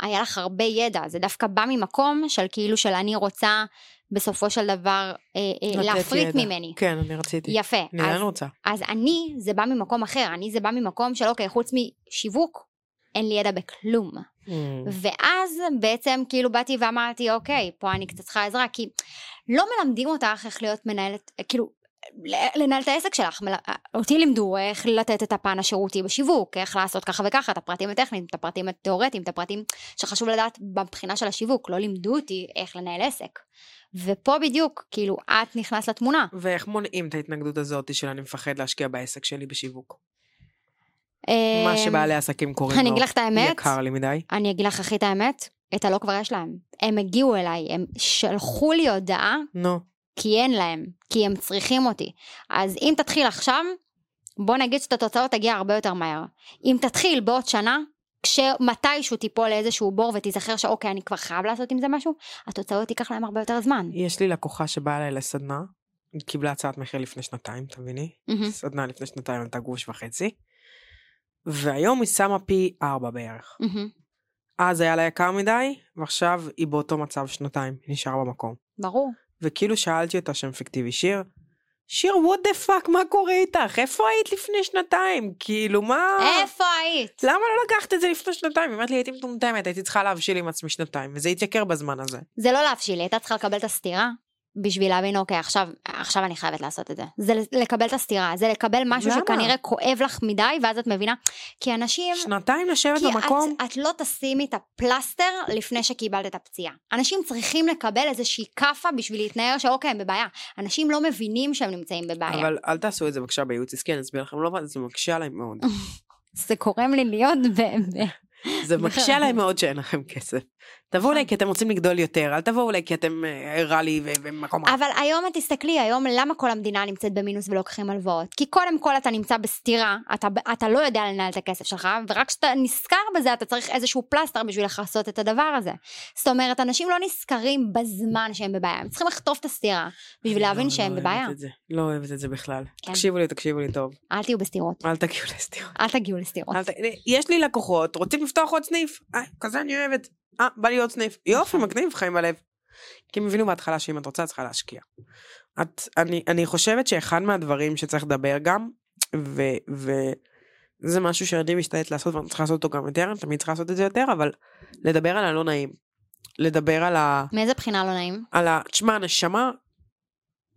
היה לך הרבה ידע, זה דווקא בא ממקום של כאילו של אני רוצה בסופו של דבר אה, אה, להפריט ידע. ממני. כן, אני רציתי. יפה. אני עדיין רוצה. אז אני, זה בא ממקום אחר, אני זה בא ממקום של אוקיי, חוץ משיווק, אין לי ידע בכלום. Mm. ואז בעצם כאילו באתי ואמרתי, אוקיי, פה אני קצת צריכה עזרה, כי לא מלמדים אותך איך להיות מנהלת, כאילו, לנהל את העסק שלך. מל... אותי לימדו איך לתת את הפן השירותי בשיווק, איך לעשות ככה וככה, את הפרטים הטכניים, את הפרטים התיאורטיים, את הפרטים שחשוב לדעת מבחינה של השיווק, לא לימדו אותי איך לנהל עסק. ופה בדיוק, כאילו, את נכנסת לתמונה. ואיך מונעים את ההתנגדות הזאת של אני מפחד להשקיע בעסק שלי בשיווק? אה, מה שבעלי עסקים קוראים לו. אני אגיד לך את האמת, יקר לי מדי. אני אגיד לך הכי את האמת, את הלא כבר יש להם. הם הגיעו אליי, הם שלחו לי הודעה נו. כי אין להם, כי הם צריכים אותי. אז אם תתחיל עכשיו, בוא נגיד שאת התוצאות תגיע הרבה יותר מהר. אם תתחיל בעוד שנה, כשמתישהו תיפול לאיזשהו בור ותיזכר שאוקיי, אני כבר חייב לעשות עם זה משהו, התוצאות ייקח להם הרבה יותר זמן. יש לי לקוחה שבאה אליי לסדנה, היא קיבלה הצעת מחיר לפני שנתיים, תביני? מהמם. סדנה לפני שנתיים עלתה גרוש וחצי. והיום היא שמה פי ארבע בערך. מהמם. אז היה לה יקר מדי, ועכשיו היא באותו מצב שנתיים, היא נשארה במקום. ברור. וכאילו שאלתי אותה שם פיקטיבי, שיר, שיר, what the fuck, מה קורה איתך? איפה היית לפני שנתיים? כאילו, מה... איפה היית? למה לא לקחת את זה לפני שנתיים? היא אומרת לי, הייתי מטומטמת, הייתי צריכה להבשיל עם עצמי שנתיים, וזה התייקר בזמן הזה. זה לא להבשיל, היא הייתה צריכה לקבל את הסטירה. בשביל להבין אוקיי עכשיו עכשיו אני חייבת לעשות את זה זה לקבל את הסטירה זה לקבל משהו למה? שכנראה כואב לך מדי ואז את מבינה כי אנשים שנתיים לשבת כי במקום? את, את לא תשימי את הפלסטר לפני שקיבלת את הפציעה. אנשים צריכים לקבל איזושהי כאפה בשביל להתנער שאוקיי הם בבעיה. אנשים לא מבינים שהם נמצאים בבעיה. אבל אל תעשו את זה בבקשה בייעוץ עסקי, אני אסביר לכם, לא, זה מקשה עליי מאוד. זה גורם לי להיות ב... ב... זה מקשה עליי מאוד שאין לכם כסף. תבואו אליי כי אתם רוצים לגדול יותר, אל תבואו אליי כי אתם אה, רע לי ומקום רע. אבל היום את תסתכלי, היום למה כל המדינה נמצאת במינוס ולוקחים הלוואות? כי קודם כל אתה נמצא בסתירה, אתה, אתה לא יודע לנהל את הכסף שלך, ורק כשאתה נזכר בזה אתה צריך איזשהו פלסטר בשביל לכסות את הדבר הזה. זאת אומרת, אנשים לא נזכרים בזמן שהם בבעיה, הם צריכים לחטוף את הסתירה בשביל להבין לא, שהם לא בבעיה. לא אוהבת את זה בכלל. כן. תקשיבו לי, תקשיבו לי טוב. אל תהיו בסתירות, אל תגיעו לסתירה. אל תגיעו לסתירות. אל ת- יש לי לקוחות, רוצים לפתוח עוד סניף. אה, כזה אני אוהבת. אה, בא לי עוד סניף. יופי, נכון. מגניב, חיים בלב. כי הם הבינו בהתחלה שאם את רוצה, את צריכה להשקיע. את, אני, אני חושבת שאחד מהדברים שצריך לדבר גם, ו, וזה משהו שאני משתדלת לעשות ואני צריכה לעשות אותו גם יותר, אני תמיד צריכה לעשות את זה יותר, אבל לדבר על הלא נעים. לדבר על ה... מאיזה בחינה לא נעים? על ה... תשמע, נשמה,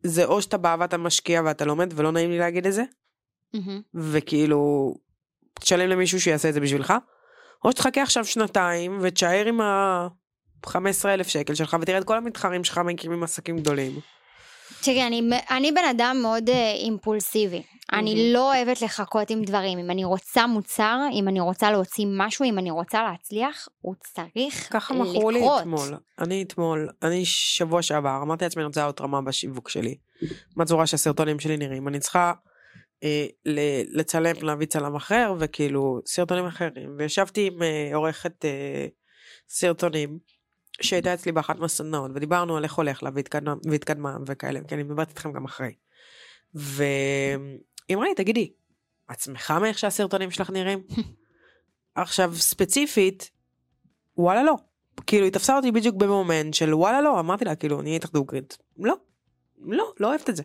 זה או שאתה בא ואתה משקיע ואתה לומד, ולא נעים לי להגיד את זה, מהמם. וכאילו, תשלם למישהו שיעשה את זה בשבילך, או שתחכה עכשיו שנתיים ותשאר עם ה-15 אלף שקל שלך ותראה את כל המתחרים שלך מקימים עסקים גדולים. תראי, אני, אני בן אדם מאוד uh, אימפולסיבי. אני לא אוהבת לחכות עם דברים. אם אני רוצה מוצר, אם אני רוצה להוציא משהו, אם אני רוצה להצליח, הוא צריך ככה לקרות. מכרו לי אתמול. אני אתמול, אני שבוע שעבר, אמרתי לעצמי אני רוצה עוד רמה בשיווק שלי. בצורה שהסרטונים שלי נראים. אני צריכה לצלם, להביא צלם אחר, וכאילו סרטונים אחרים. וישבתי עם אה, עורכת אה, סרטונים, שהייתה אצלי באחת מהסדנאות, ודיברנו על איך הולך לה, והתקדמה, והתקדמה וכאלה, כי אני מדברת איתכם גם אחרי. והיא אמרה לי, תגידי, את שמחה מאיך שהסרטונים שלך נראים? עכשיו, ספציפית, וואלה לא. כאילו, היא תפסה אותי בדיוק במומנט של וואלה לא, אמרתי לה, כאילו, אני אהיה איתך דוגרית. לא, לא, לא אוהבת את זה.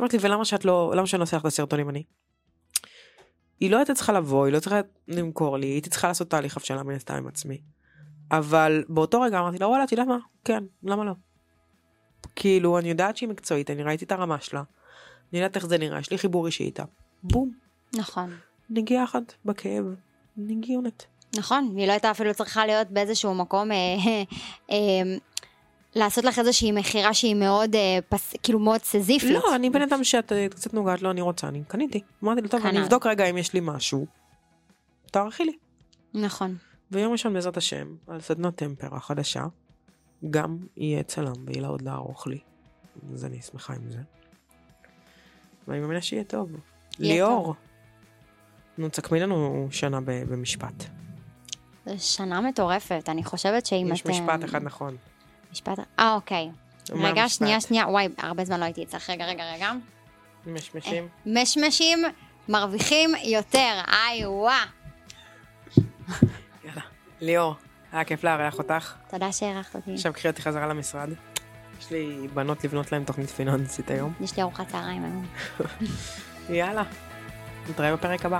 אמרתי לי, ולמה שאת לא, למה שאני לא אעשה לך את הסרטונים אני? היא לא הייתה צריכה לבוא, היא לא צריכה למכור לי, הייתי צריכה לעשות תהליך הבשלה מן הסתם עם עצמי. אבל באותו רגע אמרתי לה, וואלה, את יודעת מה? כן, למה לא? כאילו, אני יודעת שהיא מקצועית, אני ראיתי את הרמה שלה, אני יודעת איך זה נראה, יש לי חיבור אישי איתה. בום, נכון. נגיע יחד בכאב, נגיונת. נכון, והיא לא הייתה אפילו צריכה להיות באיזשהו מקום, אה, אה, לעשות לך איזושהי מכירה שהיא מאוד, אה, פס, כאילו מאוד סזיפית. לא, אני בן אדם שאת אה, קצת נוגעת לו, אני רוצה, אני קניתי. אמרתי לו, טוב, אני כנ"ל. אבדוק רגע אם יש לי משהו. תערכי לי. נכון. ויום ראשון בעזרת השם, על סדנת טמפר החדשה, גם יהיה צלם ויהיה לה עוד לערוך לי. אז אני שמחה עם זה. ואני מאמינה שיהיה טוב. יהיה ליאור. נו, תסכמי לנו שנה במשפט. שנה מטורפת, אני חושבת שאם יש אתם... משפט אחד נכון. משפט, אה אוקיי. רגע, המשפט? שנייה, שנייה, וואי, הרבה זמן לא הייתי אצלך, רגע, רגע, רגע. משמשים. משמשים מרוויחים יותר, איי וואה. יאללה. ליאור, היה כיף לארח אותך. תודה שהערכת אותי. עכשיו קחי אותי חזרה למשרד. יש לי בנות לבנות להם תוכנית פיננסית היום. יש לי ארוחת צהריים היום. יאללה. נתראה בפרק הבא.